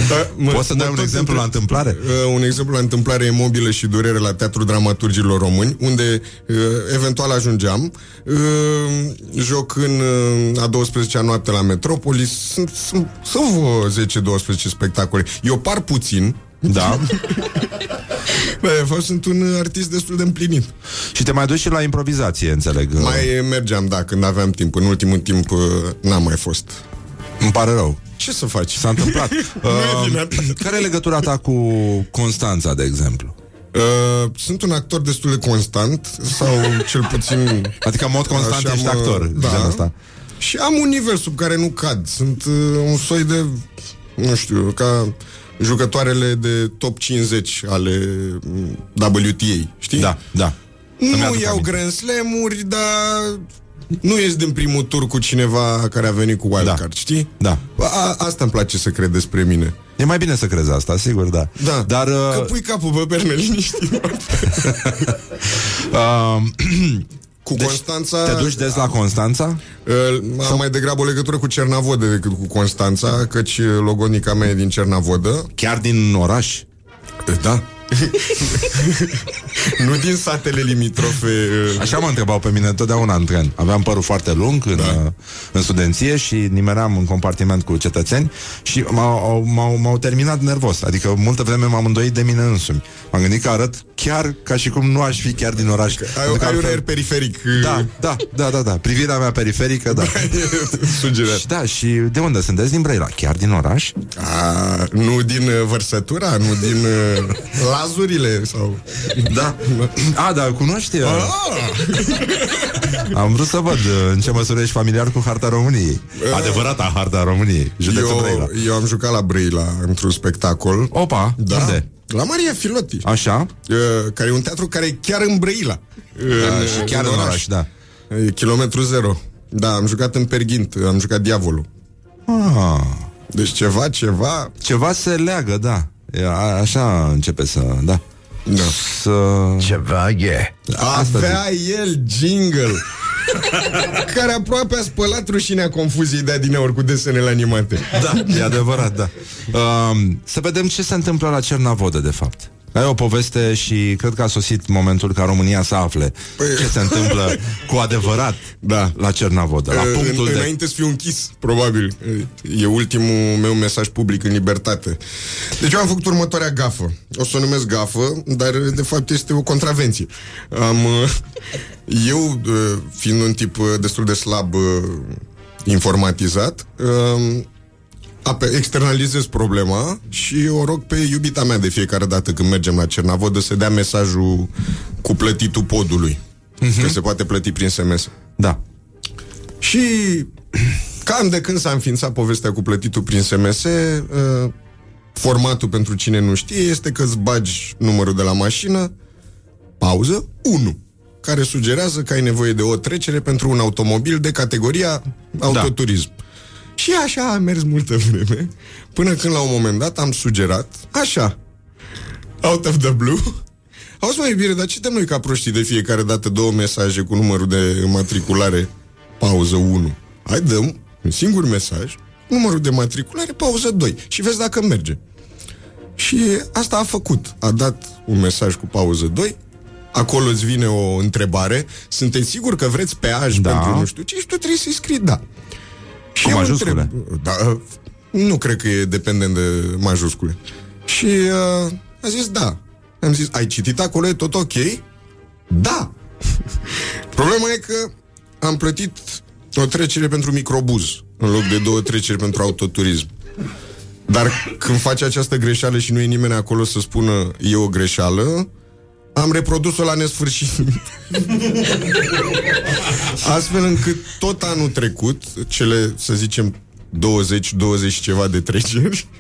da, mă, Poți să dai un tot exemplu la întâmplare? Uh, un exemplu la întâmplare e mobilă și durere la Teatrul Dramaturgilor Români, unde uh, eventual ajungeam, uh, joc în uh, a 12-a noapte la Metropolis, sunt, sunt, sunt vreo 10-12 spectacole. Eu par puțin, Da. Bă, de fapt sunt un artist destul de împlinit. și te mai duci și la improvizație, înțeleg. Mai mergeam, da, când aveam timp. În ultimul timp uh, n-am mai fost. Îmi pare rău. Ce să faci? S-a întâmplat. *laughs* Nu e Uh, vina ta. care e legătura ta cu Constanța, de exemplu? Uh, sunt un actor destul de constant sau cel puțin *laughs* Adică în mod constant ești actor, da, genul ăsta. Și am un nivel sub care nu cad Sunt uh, un soi de Nu știu, ca Jucătoarele de top 50 Ale mm, WTA Știi? Da, da. Îmi Nu aduc iau aminte. Grand Slam-uri Dar nu ești din primul tur cu cineva care a venit cu wildcard, da. știi? Da. A, asta îmi place să cred despre mine. E mai bine să crezi asta, sigur, da. Da, Dar, uh, că pui capul pe perne liniștit. uh, *laughs* cu deci Constanța... Te duci des la Constanța? Uh, am mai degrabă o legătură cu Cernavodă decât cu Constanța, căci logonica mea e din Cernavodă. Chiar din oraș? Da. *laughs* nu din satele limitrofe. uh, Așa mă întrebau pe mine totdeauna în tren. Aveam părul foarte lung în, da. în studenție și nimeream în compartiment cu cetățeni și m-au, m-au, m-au terminat nervos. Adică multă vreme m-am îndoit de mine însumi. M-am gândit că arăt chiar ca și cum nu aș fi chiar din oraș. Ai, ai un altfel- aer periferic. Da, da, da, da, da. Privirea mea periferică, da. *laughs* Sugerat. Și da, și de unde sunteți? Din Brăila. Chiar din oraș? A, nu din uh, vărsătura, nu din uh, *laughs* lazurile sau... Da. A, da, cunoști? uh, Ah! Am vrut să văd uh, în ce măsură ești familiar cu harta României. Adevărata harta României. Județul Brăila. Eu, eu am jucat la Brăila într-un spectacol. Opa, Da. unde? La Maria Filoti. Așa? Uh, care e un teatru care e chiar în Brăila. Da, și chiar în oraș, da. E kilometru zero. Da, am jucat în Perghint, am jucat Diavolul. Ah. Deci ceva, ceva... Ceva se leagă, da. E, a, așa începe să, da. Da. Să... Ceva e. Avea el jingle *laughs* care aproape a spălat rușinea confuziei de adineori cu desenele animate. Da, e adevărat, da. Um, să vedem ce se întâmplă la Cernavodă, de fapt. Ai o poveste și cred că a sosit momentul ca România să afle Păi- ce se întâmplă cu adevărat Da. la Cernavodă, la Uh, punctul în, de... Înainte să fiu închis, probabil. E ultimul meu mesaj public în libertate. Deci eu am făcut următoarea gafă. O să o numesc gafă, dar de fapt este o contravenție. Am, uh, *laughs* eu, uh, fiind un tip uh, destul de slab uh, informatizat, um, ape, externalizez problema și o rog pe iubita mea de fiecare dată când mergem la Cernavodă să dea mesajul cu plătitul podului. Că se poate plăti prin SMS. Da. Și *clears throat* cam de când s-a înființat povestea cu plătitul prin SMS, uh, formatul pentru cine nu știe este că îți bagi numărul de la mașină, pauză, 1, care sugerează că ai nevoie de o trecere pentru un automobil de categoria autoturism. Da. Și așa a mers multă vreme, până când la un moment dat am sugerat, așa, out of the blue, Auzi mai bine, dar ce dăm noi ca proștii de fiecare dată două mesaje cu numărul de înmatriculare, pauză 1. Hai dăm un singur mesaj, numărul de matriculare, pauză 2 și vezi dacă merge. Și asta a făcut. A dat un mesaj cu pauză 2, acolo îți vine o întrebare, sunteți sigur că vreți peaj Da. pentru nu știu ce și tu trebuie să-i scrii da. Și Cu eu majuscule? întreb- da, nu cred că e dependent de majuscule. Și uh, a zis da. Am zis, ai citit acolo, e tot ok? Da. *laughs* Problema e că am plătit o trecere pentru microbuz în loc de două treceri pentru autoturism. Dar când faci această greșeală și nu e nimeni acolo să spună e o greșeală, am reprodus-o la nesfârșit. *laughs* Astfel încât tot anul trecut, cele, să zicem, 20-20 ceva de treceri, *laughs*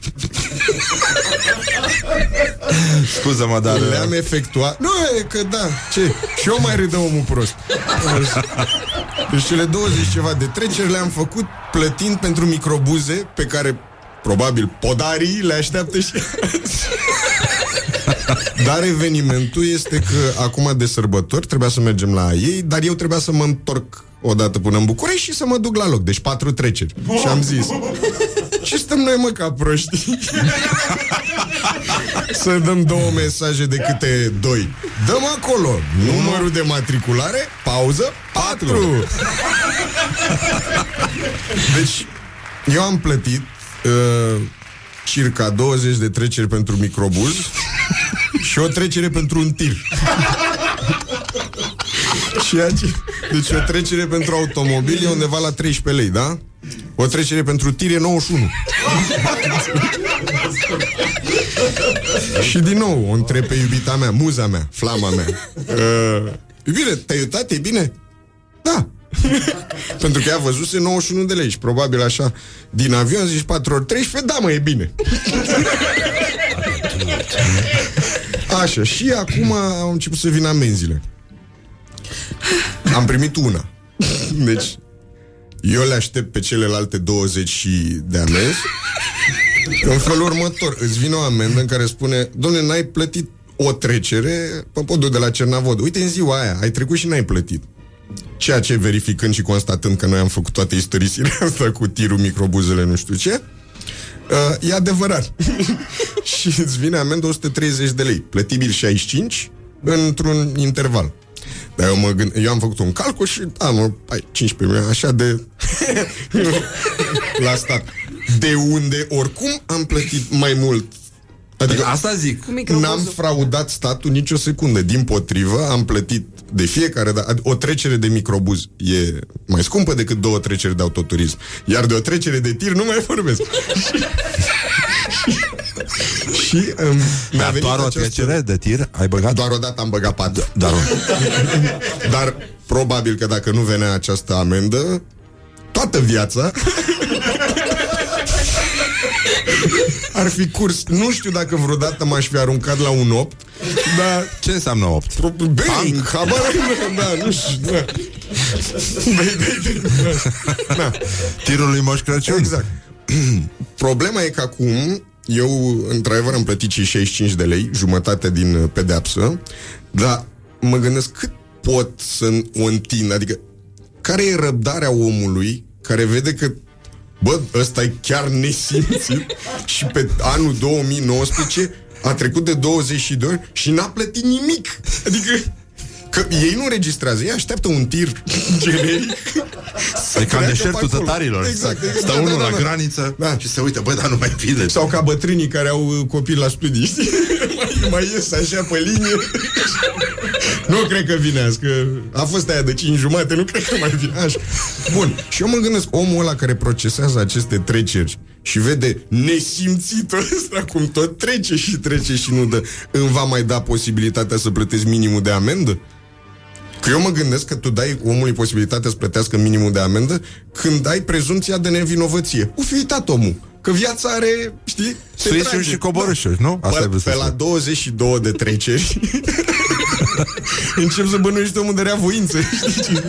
Scuză-mă, dar... le-am efectuat. Nu, e că da, ce? Și eu mai râdă omul prost. Deci cele 20 ceva de treceri le-am făcut plătind pentru microbuze pe care probabil podarii le așteaptă și Dar evenimentul este că acum de sărbători trebuia să mergem la ei, dar eu trebuia să mă întorc odată până în București și să mă duc la loc. Deci patru treceri. Și am zis, ce stăm noi mă ca proști? *laughs* să dăm două mesaje de câte doi. Dăm acolo numărul de matriculare, pauză, patru. deci, eu am plătit uh, circa 20 de treceri pentru microbuz și o trecere pentru un tir. și ace- deci o trecere pentru automobil e undeva la 13 lei, da? O trecere pentru tir e 91. și din nou o întreb pe iubita mea, muza mea, flama mea. Uh, iubire, te-ai uitat? E bine? Da. *laughs* Pentru că ea văzuse 91 de lei și probabil așa Din avion zici 4 ori 13 Da mă, e bine *laughs* Așa, și acum au început să vină amenziile Am primit una Deci, eu le aștept pe celelalte 20 și de amenzi. În felul următor, îți vine o amendă în care spune, domnule, n-ai plătit o trecere pe podul de la Cernavod. Uite, în ziua aia, ai trecut și n-ai plătit. Ceea ce verificând și constatând că noi am făcut toate istorisirea *laughs* asta cu tirul, microbuzele, nu știu ce, uh, e adevărat. *laughs* și îți vine amendă 130 de lei, plătibil 65 într-un interval. Dar eu, mă gând, eu am făcut un calcul și, da, mă, ai 15 milioane, așa de... *laughs* la stat. De unde, oricum, am plătit mai mult Adică asta zic. N-am fraudat statul nicio secundă. Din potrivă, am plătit de fiecare dată. O trecere de microbuz e mai scumpă decât două treceri de autoturism. Iar de o trecere de tir nu mai vorbesc. *laughs* și um, Dar doar o trecere de tir ai băgat? Doar o dată am băgat pat. Dar, *laughs* Dar probabil că dacă nu venea această amendă, toată viața *laughs* ar fi curs. Nu știu dacă vreodată m-aș fi aruncat la un 8, dar... Ce înseamnă 8? Bang! Habar da, nu știu, da. Bei, bei, bei, da. da. Tirul lui Moș Crăciun. Exact. *clears throat* Problema e că acum eu, într-adevăr, am plătit și 65 de lei, jumătate din pedeapsă, dar mă gândesc cât pot să o întind, adică care e răbdarea omului care vede că Bă, ăsta e chiar nesimțit *laughs* și pe anul 2019 a trecut de 22 ani și n-a plătit nimic. Adică Că ei nu registrează, ei așteaptă un tir generic *laughs* E ca în deșertul tătarilor Exact, exact Stă da, unul da, da, la da. graniță da. Și se uită, bă, dar nu mai vine Sau ca bătrânii care au uh, copii la studii știi? *laughs* mai, *laughs* mai ies așa pe linie Nu cred că vine azi Că a fost aia de 5 jumate Nu cred că mai vine așa. Bun, și eu mă gândesc Omul ăla care procesează aceste treceri și vede nesimțitul ăsta cum tot trece și trece și nu dă, îmi va mai da posibilitatea să plătesc minimul de amendă? Că eu mă gândesc că tu dai omului posibilitatea să plătească minimul de amendă când ai prezumția de nevinovăție. O fi uitat omul. Că viața are, știi, se Suișuri trage. și coborâșuri, nu? Asta ai Pe, vrut să pe la spui. 22 de treceri *laughs* încep să bănuiești omul de reavoință. știi?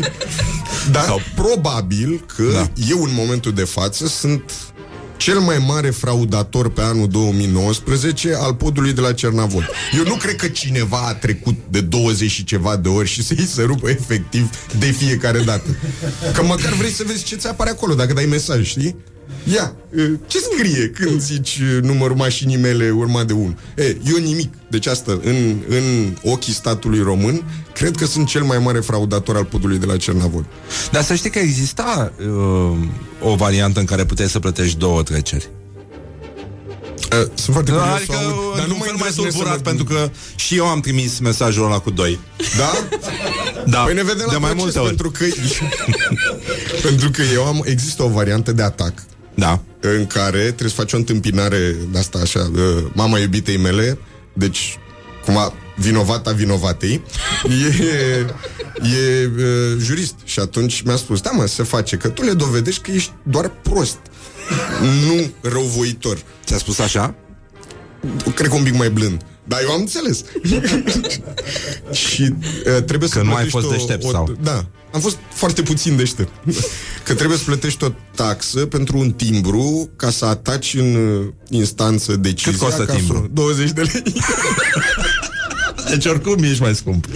Dar Sau... probabil că da. eu în momentul de față sunt cel mai mare fraudator pe anul 2019 al podului de la Cernavod. Eu nu cred că cineva a trecut de 20 și ceva de ori și să-i se rupă efectiv de fiecare dată. Că măcar vrei să vezi ce ți apare acolo dacă dai mesaj, știi? Ia, ce scrie când zici numărul mașinii mele urmat de 1? E, eu nimic. Deci asta, în, în ochii statului român, cred că sunt cel mai mare fraudator al podului de la Cernavod. Dar să știi că exista uh, o variantă în care puteai să plătești două treceri. Uh, sunt foarte Da, curios adică, să aud, dar nu mai mai tulburat pentru că și eu am trimis mesajul ăla cu doi. Da? *laughs* Da. Păi ne vedem de la mai proces, multe ori. pentru că *laughs* pentru că eu am există o variantă de atac. Da. În care trebuie să faci o întâmpinare de asta așa, uh, mama iubitei mele, deci cumva vinovata vinovatei, *laughs* e, e uh, jurist. Și atunci mi-a spus, da mă, se face, că tu le dovedești că ești doar prost, nu răuvoitor. Ți-a spus așa? Cred că un pic mai blând. Dar eu am înțeles. *laughs* și uh, trebuie să Că nu ai plătești fost deștept, sau? Da, am fost foarte puțin deștept. Că trebuie să plătești o taxă pentru un timbru ca să ataci în uh, instanță decizia. Cât costă ca timbru? să- 20 de lei. *laughs* Deci oricum ești mai scump. e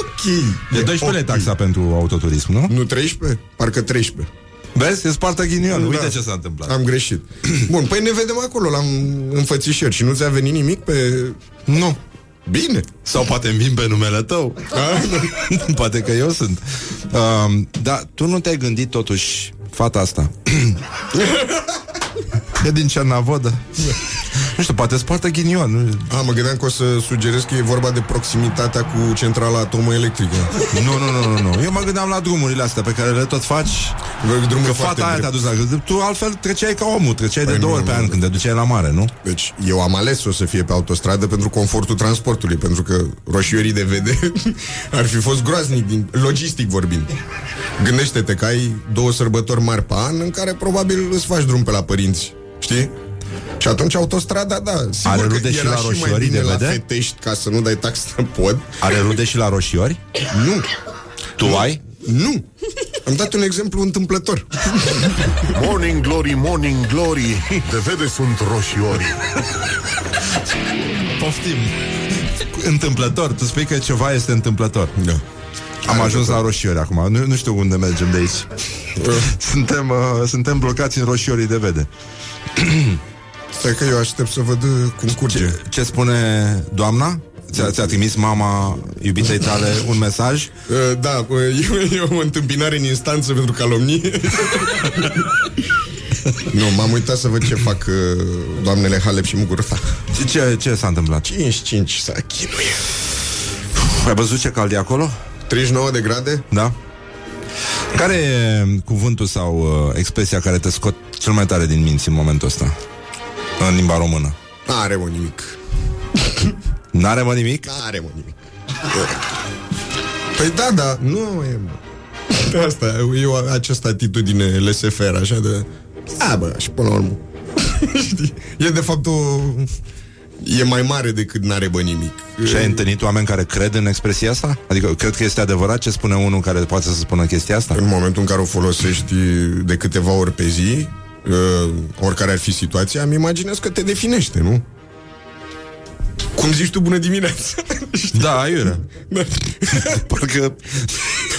ok. E 12 lei taxa pentru autoturism, nu? Nu 13? Parcă 13. Vezi? E spartă ghinion. Da. Uite ce s-a întâmplat. Am greșit. Bun, păi ne vedem acolo la înfățișări și nu ți-a venit nimic pe... Nu. Bine. Sau poate îmi vin pe numele tău. *laughs* *laughs* poate că eu sunt. Uh, dar tu nu te-ai gândit totuși, fata asta, *laughs* e din Cernavodă. Nu știu, poate spartă ghinion. Nu, A, mă gândeam că o să sugerez că e vorba de proximitatea cu centrala atomoelectrică. nu, nu, nu, nu, nu. Eu mă gândeam la drumurile astea pe care le tot faci. Drumul Că foarte fata aia te-a drept. dus la... Tu altfel treceai ca omul, treceai de Păi două nu, ori pe nu, an nu. când te duceai la mare, nu? Deci eu am ales o să fie pe autostradă pentru confortul transportului, pentru că roșiorii de vede *laughs* ar fi fost groaznic, din, logistic vorbind. Gândește-te că ai două sărbători mari pe an în care probabil îți faci drum pe la părinți, știi? Și atunci autostrada, da, sigur Are că rude și era la și mai roșiorii bine de la vede? Fetești ca să nu dai tax în pod. Are rude și la roșiori? Nu. Tu ai? Nu! Am dat un exemplu întâmplător. Morning Glory, Morning Glory, de vede sunt roșiori. Poftim. Întâmplător. Tu spui că ceva este întâmplător. Da. Am ajuns la roșiori acum. Nu, nu știu unde mergem de aici. suntem, uh, suntem blocați în roșiorii de vede. Stai că eu aștept să văd uh, cum curge. Ce, ce spune doamna? Ți-a, ți-a trimis mama iubitei tale un mesaj? *laughs* Uh, da, uh, e, e o întâmpinare în instanță pentru calomnie. *laughs* nu, m-am uitat să văd ce fac uh, doamnele Halep și Muguruza. Ce, ce s-a întâmplat? 55 s-a chinuie. Ai văzut ce cald e acolo? 39 de grade? Da. Care e cuvântul sau uh, expresia care te scot cel mai tare din minți în momentul ăsta? În limba română. N-are mă nimic. *laughs* N-are mă nimic? N-are mă nimic. Păi da, da, nu e mă. Asta, e o, această atitudine laissez-faire, așa de... A, bă, și până la urmă. *laughs* Știi? E de fapt o... E mai mare decât n-are bă nimic. Și ai întâlnit oameni care cred în expresia asta? Adică cred că este adevărat ce spune unul care poate să spună chestia asta? În momentul în care o folosești de câteva ori pe zi, uh, oricare ar fi situația, îmi imaginez că te definește, nu? Cum zici tu, bună dimineața? *laughs* Da, aiurea. Da. *laughs* Parcă...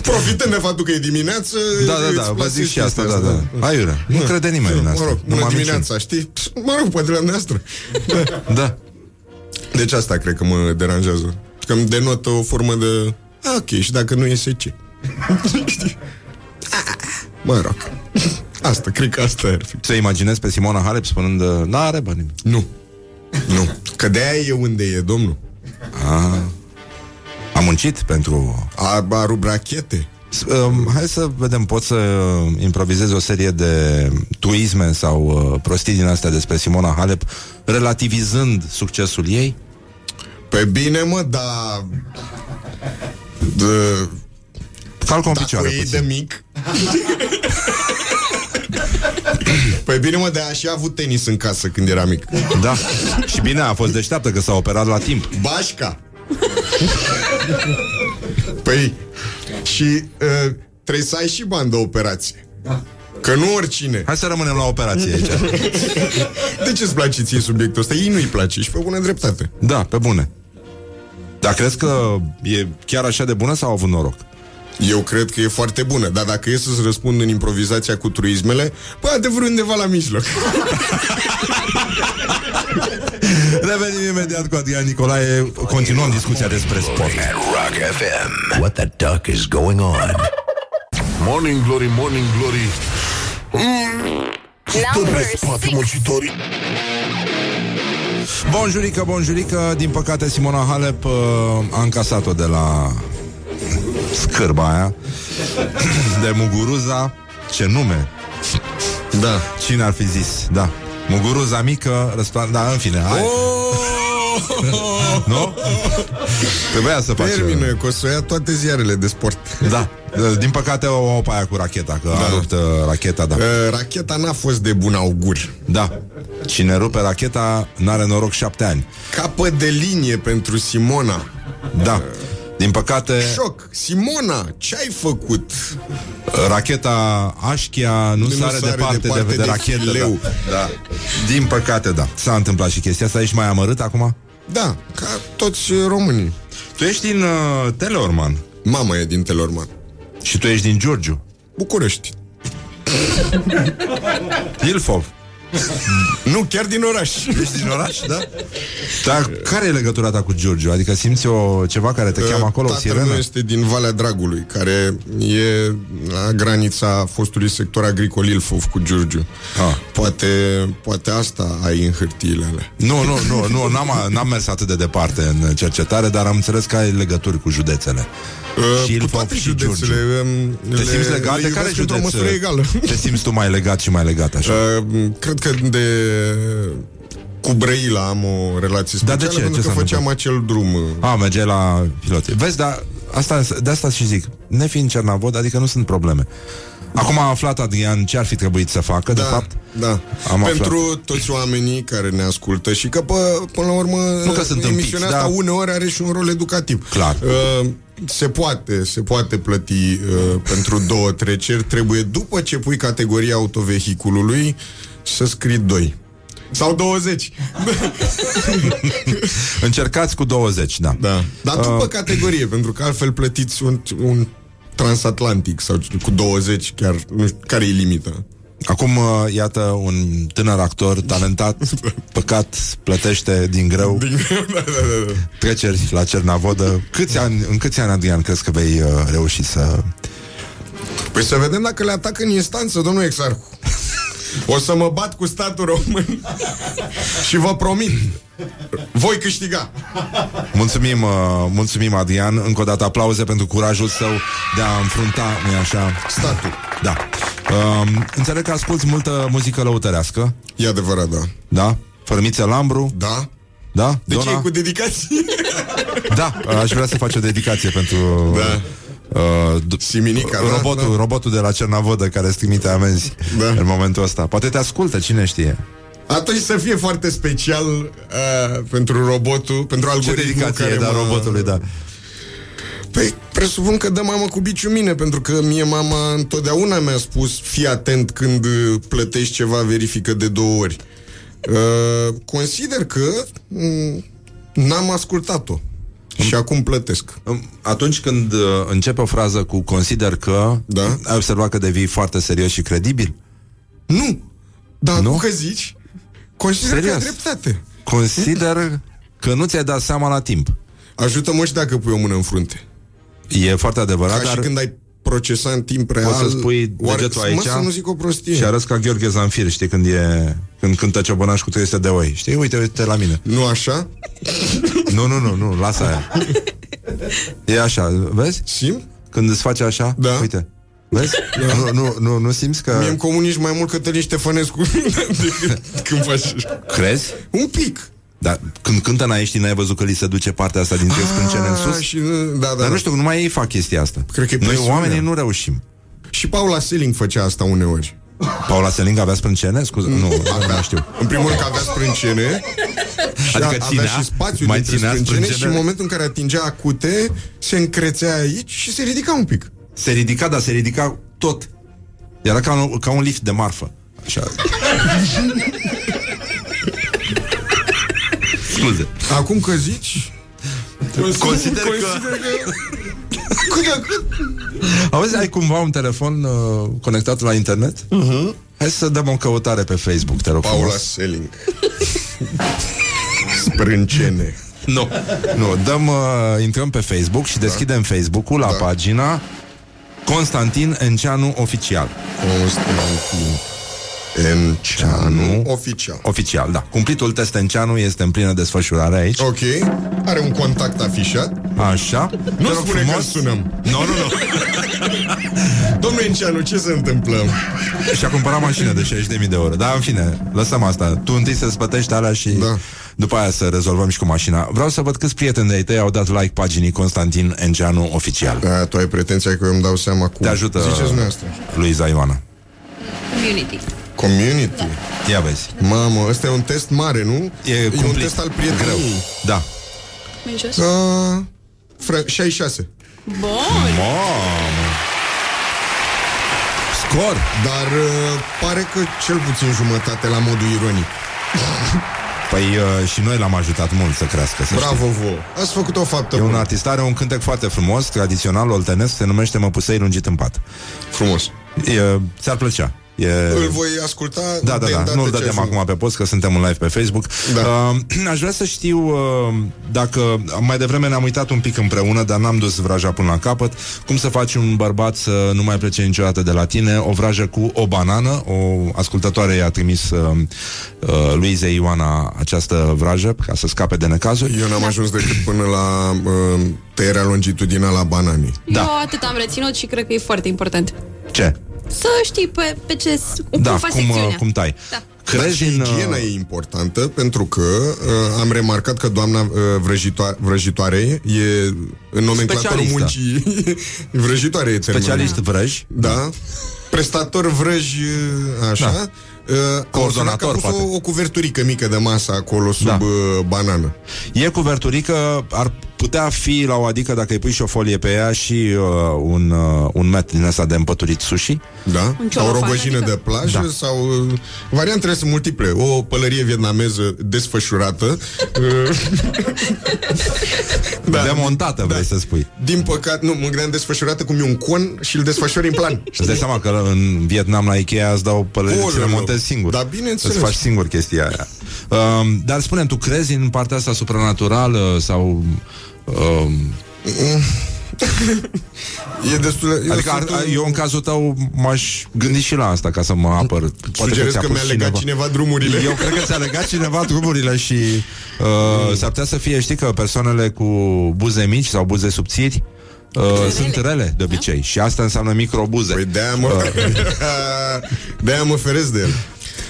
Profitând de faptul că e dimineață Da, da, îți da, vă plasezi zic și asta, da, chestia da. Aiurea. Nu crede nimeni în asta. Mă rog, Nu bună m-am dimineața, știi? Mă rog, poate la noastră. Da. Da. Deci asta cred că mă deranjează. Că îmi denotă o formă de... "Ah, Ok, și dacă nu iese ce? *laughs* Știi? mă rog. Asta, cred că asta ar fi. Ți-o imaginezi pe Simona Halep spunând N-are bă nimic. Nu. Nu. Că de-aia e unde e, domnul. Ah. Am muncit pentru... A, a rupt rachete. S- Um, hai să vedem, pot să improvizez o serie de tuisme sau uh, prostii din astea despre Simona Halep, relativizând succesul ei? Pe bine, mă, dar... De... Calcă în Dacă picioare o iei puțin. de mic... *laughs* *laughs* Păi bine, mă, de aș și avut tenis în casă când era mic. Da. Și bine, a fost deșteaptă că s-a operat la timp. Bașca! păi, și uh, trebuie să ai și bani de operație. Că nu oricine. Hai să rămânem la operație aici. *laughs* De ce îți place ție subiectul ăsta? Ei nu-i place și pe bună dreptate. Da, pe bune. Dar crezi că e chiar așa de bună sau a avut noroc? Eu cred că e foarte bună, dar dacă e să-ți răspund în improvizația cu truismele, bă, adevărul undeva la mijloc. *laughs* Revenim imediat cu Adrian Nicolae. Continuăm discuția despre sport. At Rock FM. What the duck is going on? Morning Glory, Morning Glory. Mm. Tot pe spate, muncitorii. Bonjurică, bonjurică Din păcate Simona Halep uh, A încasat-o de la Scârba aia *clears throat* De Muguruza Ce nume Da. Cine ar fi zis Da Muguruza mică răsplan... Da, în fine hai. *laughs* Nu? Trebuia să facem Termină, că o să o ia toate ziarele de sport. Da Din păcate o au pe aia cu racheta Că da. a rupt uh, racheta, da Uh, racheta n-a fost de bun augur. Da Cine rupe racheta N-are noroc șapte ani Capăt de linie pentru Simona. Da Din păcate Șoc! Simona, ce ai făcut? Racheta Așchia nu, Nu sare, sare departe, departe de, de, de rachetă fileu. da. da. Din păcate, da S-a întâmplat și chestia asta Ești mai amărât acum? Da, ca toți românii. Tu ești din uh, Teleorman Mama e din Telorman. Și tu ești din Giurgiu București. Ilfov *laughs* Nu, chiar din oraș. Ești din oraș, da? *laughs* Dar care e legătura ta cu Giurgiu? Adică simți o, ceva care te cheamă acolo, o Tatăl sirenă? meu este din Valea Dragului, care e la granița fostului sector agricol Ilfov cu Giurgiu. Ah. Poate, poate asta ai în hârtiile alea. Nu, nu, nu, nu n-am, n-am mers atât de departe în cercetare, dar am înțeles că ai legături cu județele. Uh, Și cu Ilfov toate și județele. um, Te simți legat de le care iubesc într-o județ? măsură egală. Te simți tu mai legat și mai legat așa? Uh, cred că de cu Brăila am o relație Dar specială de ce? pentru Ce că s-a făceam acel drum. uh, A, mergeai la pilot. Vezi, dar asta, de asta și zic, nefiind Cernavod, adică nu sunt probleme. Acum a aflat Adrian ce ar fi trebuit să facă, de fapt. Da. Am Pentru aflat. toți oamenii care ne ascultă și că pă, până la urmă Nu că sunt emisiunea împiți, asta da. uneori are și un rol educativ. Clar. Uh, se poate, se poate plăti uh, pentru două treceri. Trebuie, după ce pui categoria autovehiculului, să scrii 2. Sau 20. *laughs* Încercați cu 20, da. Da. Dar după uh, categorie, pentru că altfel plătiți un, un transatlantic sau cu 20, chiar nu știu, care e limita? Acum, uh, iată, un tânăr actor talentat, *laughs* păcat, plătește din greu, din greu da, da, da. treceri la Cernavodă. Câți ani, în câți ani, Adrian, crezi că vei uh, reuși să... Păi să vedem dacă le atac în instanță, domnul Exarhu. *laughs* O să mă bat cu statul român *laughs* și vă promit, voi câștiga. Mulțumim, uh, mulțumim, Adrian. Încă o dată aplauze pentru curajul său de a înfrunta, nu așa? Statul. Da. Uh, înțeleg că asculti multă muzică lăutărească. E adevărat, da. Da? Fărmiță Lambru. Da. Da? De ce e cu dedicații? Da, aș vrea să faci o dedicație pentru... Da. Uh, Siminica, da, robotul, da. robotul de la Cernavodă care îți trimite amenzi Da. în momentul ăsta. Poate te ascultă, cine știe. Atunci să fie foarte special uh, pentru robotul, pentru Ce algoritmul dedicație care e, da, mă- robotului, da. Păi, presupun că dă mamă cu biciu mine, pentru că mie mama întotdeauna mi-a spus fii atent când uh, plătești ceva, verifică de două ori. Uh, consider că mm, n-am ascultat-o. Și acum plătesc. Atunci când uh, începe o frază cu consider că, Da. ai observat că devii foarte serios și credibil? Nu! Dar Nu? nu? că zici, consider că Serios? ai dreptate. Consider că nu ți-ai dat seama la timp. Ajută-mă și dacă pui o mână în frunte. E foarte adevărat, Ca dar și când ai procesa în timp real... poți să spui oare- degetul mă, aici să nu zic o prostie. și arăți ca Gheorghe Zanfir, știi, când e când cântă ciobănaș cu 300 de oi. Știi? Uite, uite la mine. Nu așa? *laughs* Nu, nu, nu, nu, lasă aia. E așa, vezi? Simt? Când îți face așa, Da. uite. Vezi? Nu, nu, nu, nu simți că... Mie îmi comunici mai mult Cătălin Ștefănescu decât *laughs* când faci așa. Crezi? Un pic. Dar când cântă Naiești, n-ai văzut că li se duce partea asta dintre sprâncene în sus? Ah, Și, nu- da, da, Dar da. nu știu, numai ei fac chestia asta. Cred că e Noi presiunea. oamenii nu reușim. Și Paula Seling făcea asta uneori. Paula Seling avea sprâncene? Scuze, nu, *laughs* Avea. nu știu. În primul rând că avea sprâncene și Adică a- ținea? avea și spațiu Mai dintre ținea sprâncene, și sprâncenele? în momentul în care atingea acute, se încrețea aici și se ridica un pic. Se ridica, dar se ridica tot. Era ca un, ca un lift de marfă. Așa. *laughs* Scuze. Acum că zici... Consider că- că... *laughs* Cât de cât? Auzi, ai cumva un telefon uh, conectat la internet? Uh-huh. Hai să dăm o căutare pe Facebook, te rog Paula frumos. Seling. *laughs* Sprâncene. Nu, nu, dăm, uh, intrăm pe Facebook și deschidem Facebook-ul la Da. pagina Constantin Enceanu Oficial. Constantin Enceanu Oficial. Oficial, da. Cumplitul test Enceanu este în plină desfășurare aici. Ok. Are un contact afișat. Așa. Nu Te rog spune frumos. că sunăm. Nu, nu, nu. *laughs* Domnule Enceanu, ce se întâmplă? Și-a cumpărat mașină de 60.000 de euro. Dar, în fine, lăsăm asta. Tu întâi să-ți plătești alea și Da. după aia să rezolvăm și cu mașina. Vreau să văd câți prieteni de-ai tăi au dat like paginii Constantin Enceanu Oficial. Da, tu ai pretenția că eu îmi dau seama cum. Te ajută Ziceți dumneavoastră. Luiza Ioana. Community. Community. Ia vezi. Mamă, ăsta e un test mare, nu? E, un cumplit. test al prieteniei. Greu. Da. Mai jos? Uh, fra- 66. Bun. Mamă. Scor. Dar uh, pare că cel puțin jumătate la modul ironic. *laughs* Păi uh, și noi l-am ajutat mult să crească, să Bravo știi. vouă. Ați făcut o faptă E un bună. artist, are un cântec foarte frumos, tradițional, oltenesc, se numește Măpusei lungit în pat. Frumos. E, ți-ar plăcea. E... Îl voi asculta Da, da, de da, îndată nu-l ce dădem ajung. acum pe post, că suntem în live pe Facebook. Da. Uh, *clears throat* aș vrea să știu uh, dacă mai devreme ne-am uitat un pic împreună, dar n-am dus vraja până la capăt, cum să faci un bărbat să nu mai plece niciodată de la tine, o vrajă cu o banană, o ascultătoare i-a trimis uh, uh, Luizei Ioana această vrajă ca să scape de necazuri. Eu n-am ajuns decât până la uh, tăierea longitudinală a bananii. Da. Eu atât am reținut și cred că e foarte important. Ce? Să știi pe, pe ce, cum Da, faci cum, secțiunea. uh, cum tai. Da. Dar Crezi și în... uh, igiena e importantă pentru că uh, am remarcat că doamna uh, vrăjitoare, vrăjitoare e în nomenclatorul Specialistă. muncii *laughs* vrăjitoare e termenul. Specialist vrăj? Da. Prestator vrăj, uh, așa. Da. Uh, am Coordonator, observat că a pus poate. o, o cuverturică mică de masă acolo sub Da. uh, banană. E cuverturică, ar, putea fi la o adică dacă îi pui și o folie pe ea și uh, un, uh, un met din ăsta de împăturit sushi. Da? Un Sau o ciolofan, rogojină adică? de plajă Da. sau... uh, Variantele sunt multiple. O pălărie vietnameză desfășurată. uh, *laughs* Da. Demontată, vrei să spui. Din păcat, nu, mă gândeam desfășurată cum e un con și îl desfășori în plan. Îți dai seama că în Vietnam la Ikea îți dau pălării și le Oleu. montezi singur. Da, bineînțeles. Îți faci singur chestia aia. Um, dar spune tu crezi în partea asta supranaturală sau... Um, *laughs* E destul de... adică ar, sunt un- eu în cazul tău m-aș gândi și la asta ca să mă apăr. Poate Sugerez ți-a că pus mi-a legat cineva drumurile. Eu cred că ți-a legat cineva drumurile și uh, s-ar putea să fie, știi că persoanele cu buze mici sau buze subțiri uh, sunt rele de obicei și asta înseamnă microbuze. Păi de-aia mă, *laughs* de-aia mă feresc de el.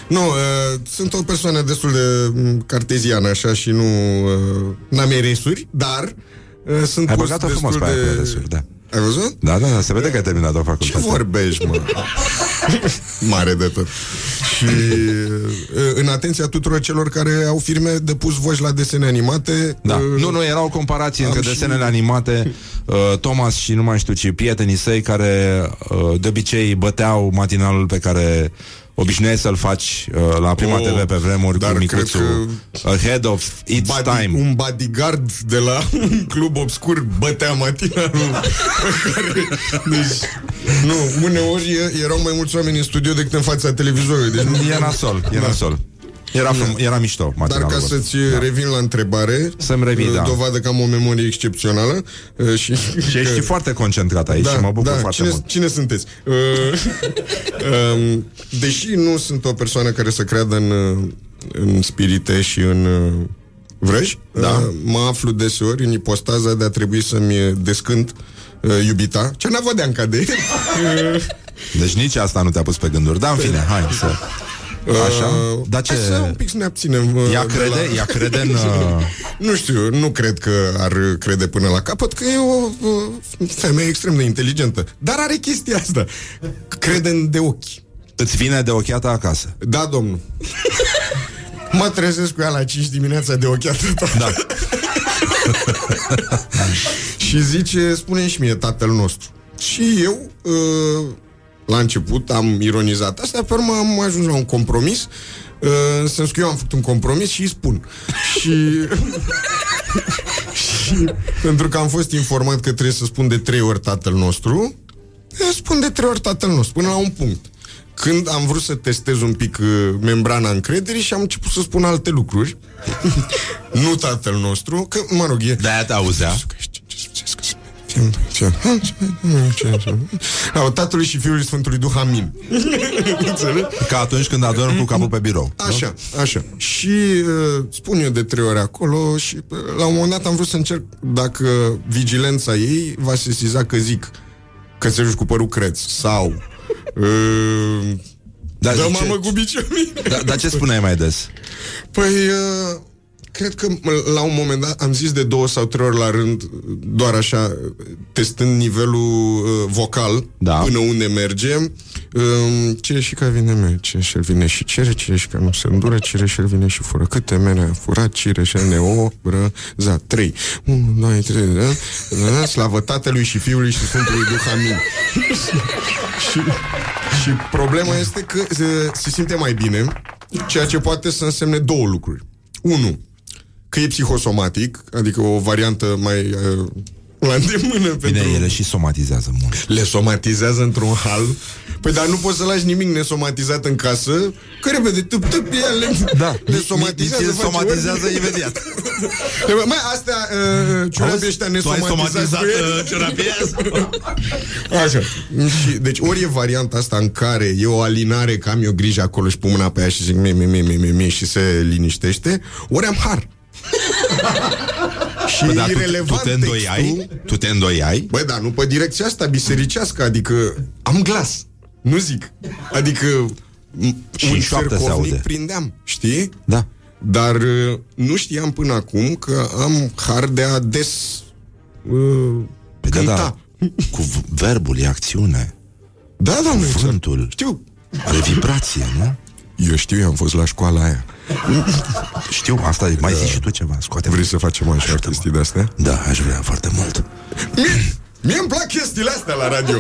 Nu, uh, sunt o persoană destul de mm, carteziană așa și nu uh, n-am resuri, dar uh, sunt Ai pus băgat-o frumos destul pe aia de... pe resuri, da. Ai văzut? Da, da, da, se vede că ai terminat o Ce facultate. vorbești, mă? *laughs* Mare de tot. Și uh, în atenția tuturor celor care au firme de pus voci la desene animate. Da. uh, Nu, nu, era o comparație am între și- desenele animate uh, Thomas și nu mai știu ce Prietenii săi care uh, De obicei băteau matinalul pe care Obișnuiai să-l faci uh, La Prima Oh, TV pe vremuri dar Cu cred micuțul. Ahead of its Body, time. un bodyguard de la un club obscur bătea matinalul pe care, deci, nu, uneori e- erau mai mulți oameni în studio decât în fața televizorului deci nu, E nasol, e nasol Era, frum, era mișto Dar matinalul ca ăsta. să-ți revin la întrebare Să-mi revii, uh, da. Dovadă că am o memorie excepțională uh, Și, Și ești foarte concentrat aici da, Și mă bucur da, foarte cine, mult cine sunteți? Uh, *laughs* um, deși nu sunt o persoană care să creadă în, uh, în spirite și în uh, vrăji, Da. uh, mă aflu deseori în ipostaza de a trebui să-mi descânt uh, iubita, ce n-a vădeam ca de uh, *laughs* Deci nici asta nu te-a pus pe gânduri Dar în fine, hai să... *laughs* Așa? Uh, Dar ce... Hai să un pic să ne abținem uh, Ea de crede, la... ea crede în... *laughs* Uh... Nu știu, nu cred că ar crede până la capăt Că e o uh, femeie extrem de inteligentă. Dar are chestia asta. Crede în de ochi. Îți vine de ochiata acasă. Da, domnul. *laughs* Mă trezesc cu ea la 5 dimineața de ochi atâta. Da. *laughs* Și zice, spune și mie tatăl nostru. Și eu uh, La început am ironizat asta Pe urmă am ajuns la un compromis uh, În sensul că eu am făcut un compromis și îi spun. *laughs* Și *laughs* Și pentru că am fost informat că trebuie să spun de trei ori tatăl nostru eu spun de trei ori tatăl nostru, până la un punct. Când am vrut să testez un pic uh, membrana încrederii și am început să spun alte lucruri, *laughs* nu tatăl nostru, că, mă rog, e... De-aia te auzea Au tatălui și fiului Sfântului Duh, amin. Înțelegi? Ca atunci când adorm cu capul pe birou Așa, așa. Și uh, spun eu de trei ori acolo și uh, la un moment dat am vrut să încerc dacă vigilența ei va sesiza că zic că se joci cu părul creț sau uh, Dar dă zice- mamă cu biciul Dar da, ce spuneai mai des? Păi, uh, cred că mă, la un moment dat am zis de două sau trei ori la rând, doar așa, testând nivelul uh, vocal, Da. până unde merge. Um, cire și care vine mere, cire și el vine și cere, cire și care nu se îndură, cire și el vine și fură. Câte mere a furat, cire și el ne obră, za, trei. Unu, doi, trei, da? Da, Slavă Tatălui și Fiului și Sfântului Duh, amin. *laughs* și, și problema este că se, se simte mai bine, ceea ce poate să însemne două lucruri. Unu, că e psihosomatic, adică o variantă mai uh, la îndemână Bine, pentru... ele și somatizează mult Le somatizează într-un hal Păi dar nu poți să lași nimic nesomatizat în casă Că repede, tâp, tâp, ele Da, le somatizează îl face somatizează ori. imediat Mai astea, uh, ciorapii ăștia Tu ai nesomatizați somatizat cu ele. uh, ciorapii? Așa. Și, deci ori e varianta asta în care e o alinare că am eu grijă acolo și pun mâna pe ea și zic mi, mi, mi, mi, mi, mi și se liniștește, ori am har. Și *laughs* Bă, e dar tu, irelevant tu te îndoiai? textul. Tu te îndoiai? Băi, dar nu pe direcția asta bisericească, adică am glas, nu zic. Adică m- Și în un șoaptă se cercovnic aude. prindeam, știi? Da Dar uh, nu știam până acum că am har de a des uh, Păi da, cânta. da Cu v- verbul e acțiune Da, doamne, Cuvântul Știu. Are vibrație, nu? Eu știu, eu am fost la școala aia. *laughs* Știu, asta e. Mai zici și tu ceva. Scoate. Vrei să facem așa chestii de astea? Da, aș vrea foarte mult. Mie, mie îmi plac chestiile astea la radio.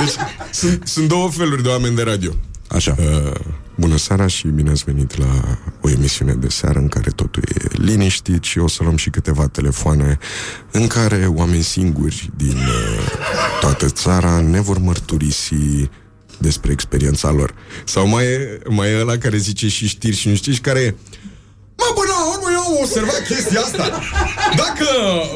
Deci, sunt, sunt două feluri de oameni de radio. Așa. Uh, bună seara și bine ați venit la o emisiune de seară în care totul e liniștit și o să luăm și câteva telefoane în care oameni singuri din uh, toată țara ne vor mărturisi despre experiența lor. Sau mai e, mai e ăla care zice și știri și nu știi și care e Mă, până la urmă, eu am observat chestia asta. Dacă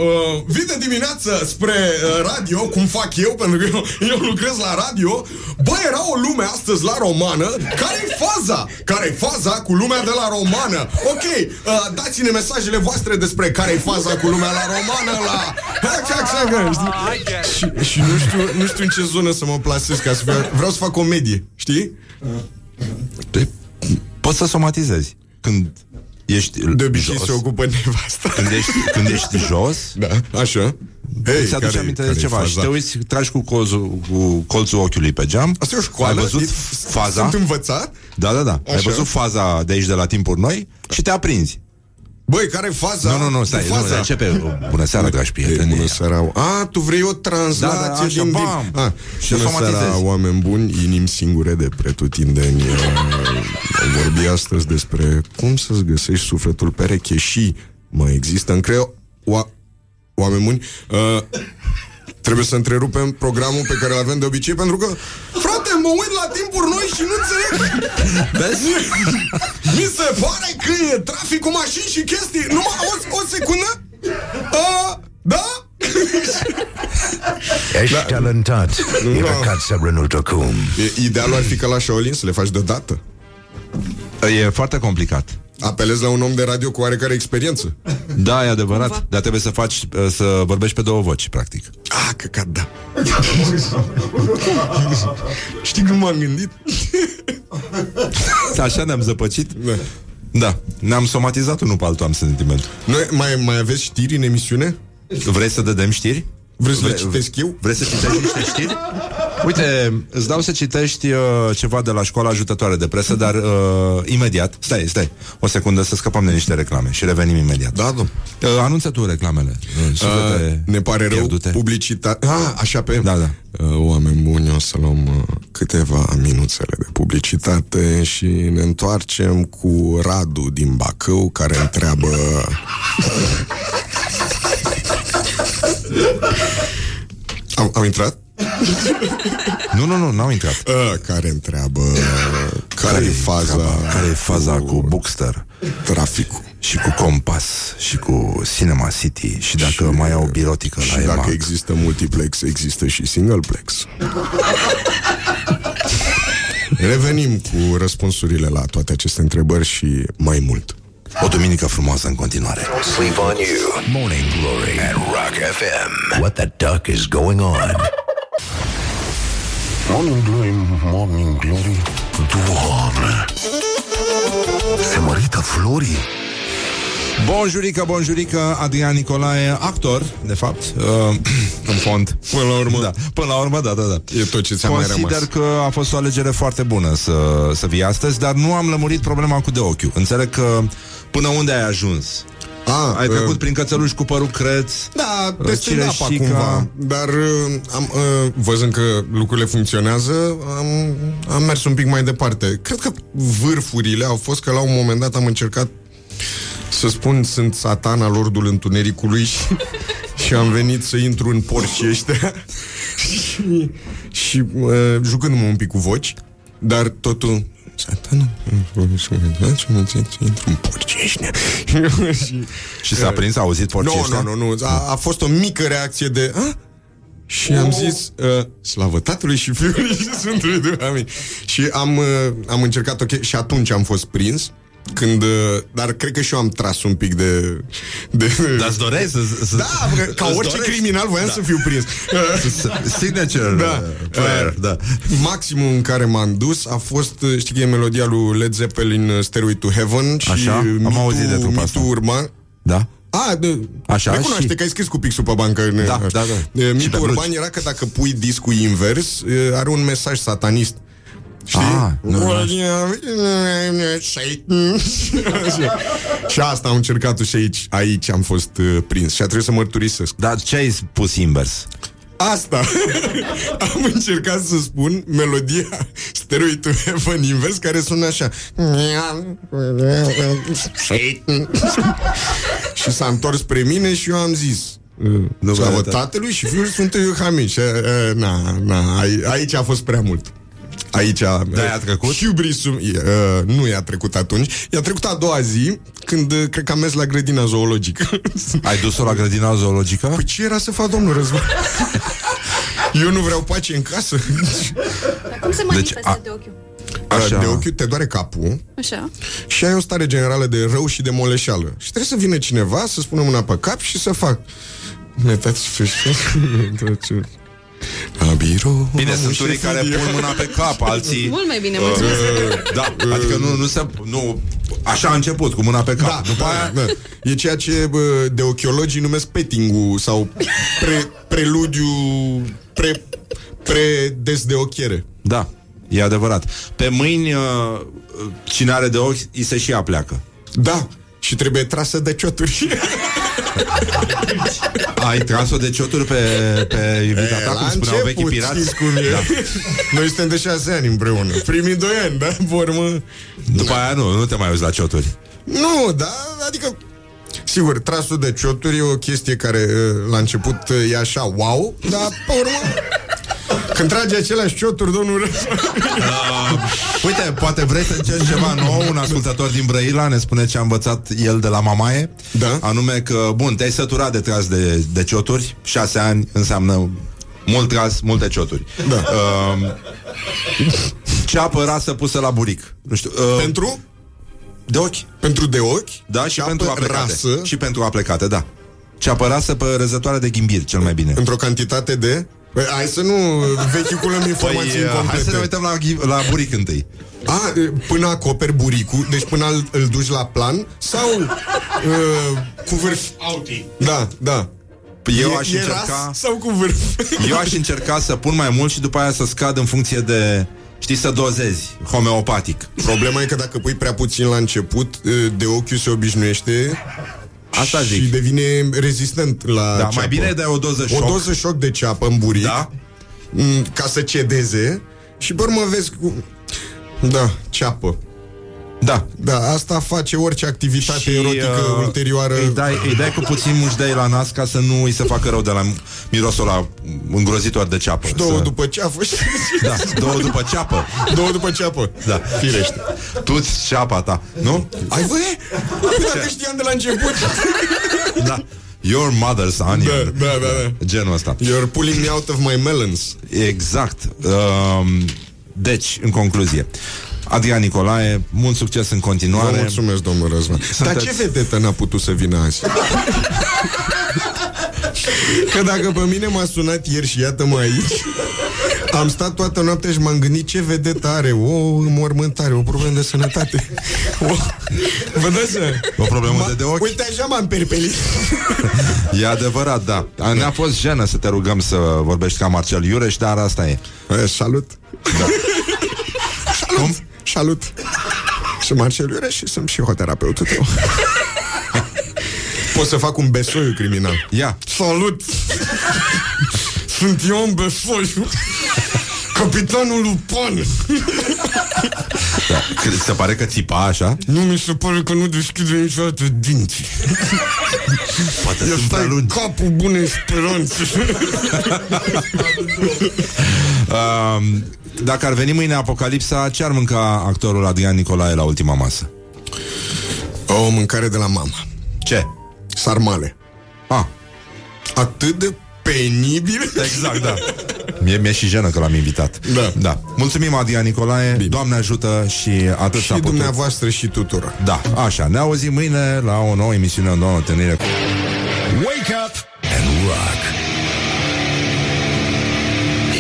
uh, vii de dimineață spre uh, radio, cum fac eu, pentru că eu, eu lucrez la radio, bă, era o lume astăzi la romană, care-i faza? Care-i faza cu lumea de la romană? Ok, uh, dați-ne mesajele voastre despre care-i faza cu lumea la romană, la... Și, și nu, știu, nu știu în ce zonă să mă plasez ca să fiu... Vreau să fac comedie, știi? Poți să somatizezi. Când ești De obicei jos. se ocupă nevasta. Când ești, când ești *laughs* jos, Da, așa. Hey, îți aduce aminte de ceva și te uiți, tragi cu colțul, cu colțul ochiului pe geam. Asta e o școală? Ai văzut E- faza? Sunt învățat? Da, da, da. Ai Așa. văzut faza de aici de la timpuri noi și te aprinzi. Băi, care faza? Nu, nu, nu, stai, Faza. nu, începe. Bună seara, dragi Ei, prieteni. bună seara. A, tu vrei o translație Da, da, așa, din... bam. din... A, Și bună somatizezi. seara, oameni buni, inimi singure de pretutindeni. *laughs* Uh, Am vorbit astăzi despre cum să-ți găsești sufletul pereche și mai există încredere. Oa... Oameni buni, uh, trebuie să întrerupem programul pe care îl avem de obicei pentru că, frate, mă uit la timpuri noi și nu înțeleg. Mi se pare că e trafic cu mașini și chestii. Numai o, o secundă. Uh, da? Ești Da. talentat. Nu. E păcat să renunți acum. E- Idealul ar fi ca la Shaolin să le faci deodată. E foarte complicat. Apelezi la un om de radio cu oarecare experiență. Da, e adevărat, dar trebuie să faci, uh, să vorbești pe două voci, practic. Ah, căcat, da. *laughs* Știi cum m-am gândit? Așa ne-am zăpăcit? Da. Da, ne-am somatizat unul pe altul, am sentimentul. Noi, mai, mai aveți știri în emisiune? Vrei să dădem știri? Vreți să le Vre- citesc eu? Vreți să citești niște știri? Uite, îți dau să citești uh, ceva de la școala ajutătoare de presă, dar uh, imediat, stai, stai, o secundă să scăpăm de niște reclame și revenim imediat. Da, domn. Uh, anunță tu reclamele. Uh, suflete Uh, ne pare rău, pierdute. publicitate. Ah, așa pe... Da, da. Uh, oameni buni, o să luăm uh, câteva minuțele de publicitate și ne întoarcem cu Radu din Bacău, care întreabă... Am, am intrat? Nu, nu, nu, n-au intrat. Uh, care întreabă care e faza Care e faza cu Bookster traficul și cu Compass și cu Cinema City și dacă și, mai au birotică și la dacă EMAG. există multiplex, există și singleplex. *laughs* Revenim cu răspunsurile la toate aceste întrebări și mai mult. O duminică frumoasă în continuare. Sleep on you. Morning Glory at Rock FM. What the duck is going on? Morning Glory, Morning Glory. Doamne! Se mărită florii? Bonjurică, bonjurică, Adrian Nicolae, actor, de fapt, uh, *clears throat* în fond. Până la urmă. Da, până la urmă, da, da, da. E tot ce ți-a mai Consider rămas. că a fost o alegere foarte bună să, să vii astăzi, dar nu am lămurit problema cu de ochiul. Înțeleg că până unde ai ajuns? A, Ai uh, trecut prin cățeluș cu părul creț? Da, Uh, de stand-up cireșica. cumva Dar uh, am, uh, văzând că lucrurile funcționează am, am mers un pic mai departe Cred că vârfurile au fost că la un moment dat am încercat să spun sunt satana lordul întunericului și, *laughs* și am venit să intru în porcii ăștia *laughs* și, și uh, jucându-mă un pic cu voci dar totul Satana, intru în porcii ăștia *laughs* și, Și s-a prins, a auzit porcii nu, ăștia? nu, nu, nu. A, a fost o mică reacție de... A? Și am zis, uh, slavă Tatălui și Fiului și Sfântului Duh, amin. Și am, uh, am încercat, ok, și atunci am fost prins, când, uh, dar cred că și eu am tras un pic de... de Dar îți doreai să... să da, că ca îți orice dorești? criminal voiam Da. să fiu prins. Signature Da. uh, prayer, da. Maximul în care m-am dus a fost, uh, știi că e melodia lui Led Zeppelin, uh, Stairway to Heaven și Așa? Am mitul, auzit de trupa asta. mitul urma, Da? A, de, Așa, recunoaște și- că ai scris cu pixul pe bancă. Da, da, da. E, Și pe Mitul urban blugi. era că dacă pui discul invers, e, are un mesaj satanist. Știi? Ah, nu, nu. Satan. *laughs* și asta am încercat și aici, aici am fost uh, prins și a trebuit să mărturisesc. Dar ce ai spus invers? Asta *laughs* Am încercat să spun melodia Stairway to Heaven invers Care sună așa *laughs* Și s-a întors spre mine Și eu am zis Nu Slavă vă tatălui și fiul Sfântul Iohamin Și uh, na, na, ai- aici a fost prea mult Aici Da, i-a trecut? Hubrisul uh, Nu i-a trecut atunci I-a trecut a doua zi Când uh, cred că am mers la grădina zoologică *laughs* Ai dus-o la grădina zoologică? Păi ce era să fac, domnul Răzvan? *laughs* Eu nu vreau pace în casă Dar cum se manifestă a- de ochiul? Așa. De ochiul te doare capul Așa. Și ai o stare generală de rău și de moleșeală Și trebuie să vină cineva Să spună mâna pe cap și să fac Metați *laughs* La birou Bine, am sunt un unii care șefidia. pun mâna pe cap, *laughs* alții... Mult mai bine, mulțumesc. Uh, da, adică nu, nu se... Nu, așa a început, cu mâna pe cap. Da, După da, aia... da. E ceea ce bă, de ochiologii numesc petting sau pre, preludiu pre, pre des de ochiere. Da, e adevărat. Pe mâini, uh, cine are de ochi, îi se și apleacă. Da, și trebuie trasă de cioturi. *laughs* *laughs* Ai tras-o de cioturi pe, pe iubita ta, cum spuneau vechi pirați? știți cum e. Da. Noi suntem de șase ani împreună. Primii doi ani, da? Pe urmă... După aia nu, nu te mai uiți la cioturi. Nu, da, adică Sigur, trasul de cioturi e o chestie care uh, la început uh, e așa wow, dar pe urmă când trage aceleași cioturi, domnul Răzvan, Uh, uite, poate vrei să încerci ceva nou. Un ascultător din Brăila ne spune ce a învățat el de la mamaie. Da. Anume că, bun, te-ai săturat de tras de, de cioturi. Șase ani înseamnă mult tras, multe cioturi. Da. uh, Ceapă rasă pusă la buric? Nu știu uh, Pentru? De ochi. Pentru de ochi? Da, și ceapă pentru aplecate. rasă. Și pentru aplecate, da. Ceapă rasă pe răzătoare de ghimbir, cel mai bine. Într-o cantitate de... Păi, hai să nu vehiculăm informații Păi, uh, incomplete. hai să ne uităm la, ghi- la buric întâi A, până acoperi buricul, deci până îl, îl duci la plan sau uh, cu vârf? Da, da. Eu e, aș e încerca- ras sau cu vârf? Eu aș încerca să pun mai mult și după aia să scad în funcție de Știi, să dozezi, homeopatic Problema e că dacă pui prea puțin la început, uh, de ochiul se obișnuiește Asta și zic. devine rezistent la Da, ceapă. mai bine dai o doză O șoc. doză șoc de ceapă în buric Da? m, ca să cedeze și pe urmă vezi cum... Da, ceapă. Da Da, asta face orice activitate Și, erotică uh, ulterioară. Îi dai, îi dai cu puțin mușdei la nas Ca să nu îi se facă rău de la mirosul la îngrozitor de ceapă Două să... după ceafă și... Da, două după ceapă Două după ceapă. Da, Firește. tu ceapa ta, nu? Ai voie? Păi dacă știam de la început. Da Your mother's onion Da, da, da, da. Genul ăsta You're pulling me out of my melons. Exact um, Deci, în concluzie Adrian Nicolae, mult succes în Vă continuare mulțumesc, domnul Răzvan. Dar Sunteți- ce vedetă n-a putut să vină azi? Că dacă pe mine m-a sunat ieri și iată-mă aici Am stat toată noaptea și m-am gândit ce vedetă are. O înmormântare, o problemă de sănătate. O... Vă dați seama? O problemă Ma- de, de ochi. Uite așa m-am perpelit. E adevărat, da. Ne-a fost jenă să te rugăm să vorbești ca Marcel Iureș Dar asta e. Eh, Salut. Da. Salut Salut! Sunt Marcel Iureș și sunt psihoterapeutul tău. Pot să fac un besoiu criminal. Ia. Salut! Sunt Ion Besoiu Capitanul Lupan da. Cred- Se pare că țipa așa? Nu mi se pare că nu deschide niciodată dinții. *laughs* Poate Eu sunt prea stai lungi. capul bunei speranțe *laughs* um, Dacă ar veni mâine Apocalipsa Ce ar mânca actorul Adrian Nicolae la ultima masă? O mâncare de la mama. Ce? Sarmale. Ah, Atât de penibil exact, da *laughs* Mie mi-e și jenă că l-am invitat Da. da. Mulțumim, Adrian Nicolae Bine. Doamne ajută și atât Și s-a putut dumneavoastră și tuturor Da, așa, ne auzim mâine La o nouă emisiune, o nouă întâlnire cu... Wake up and rock.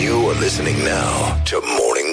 You are listening now to Morning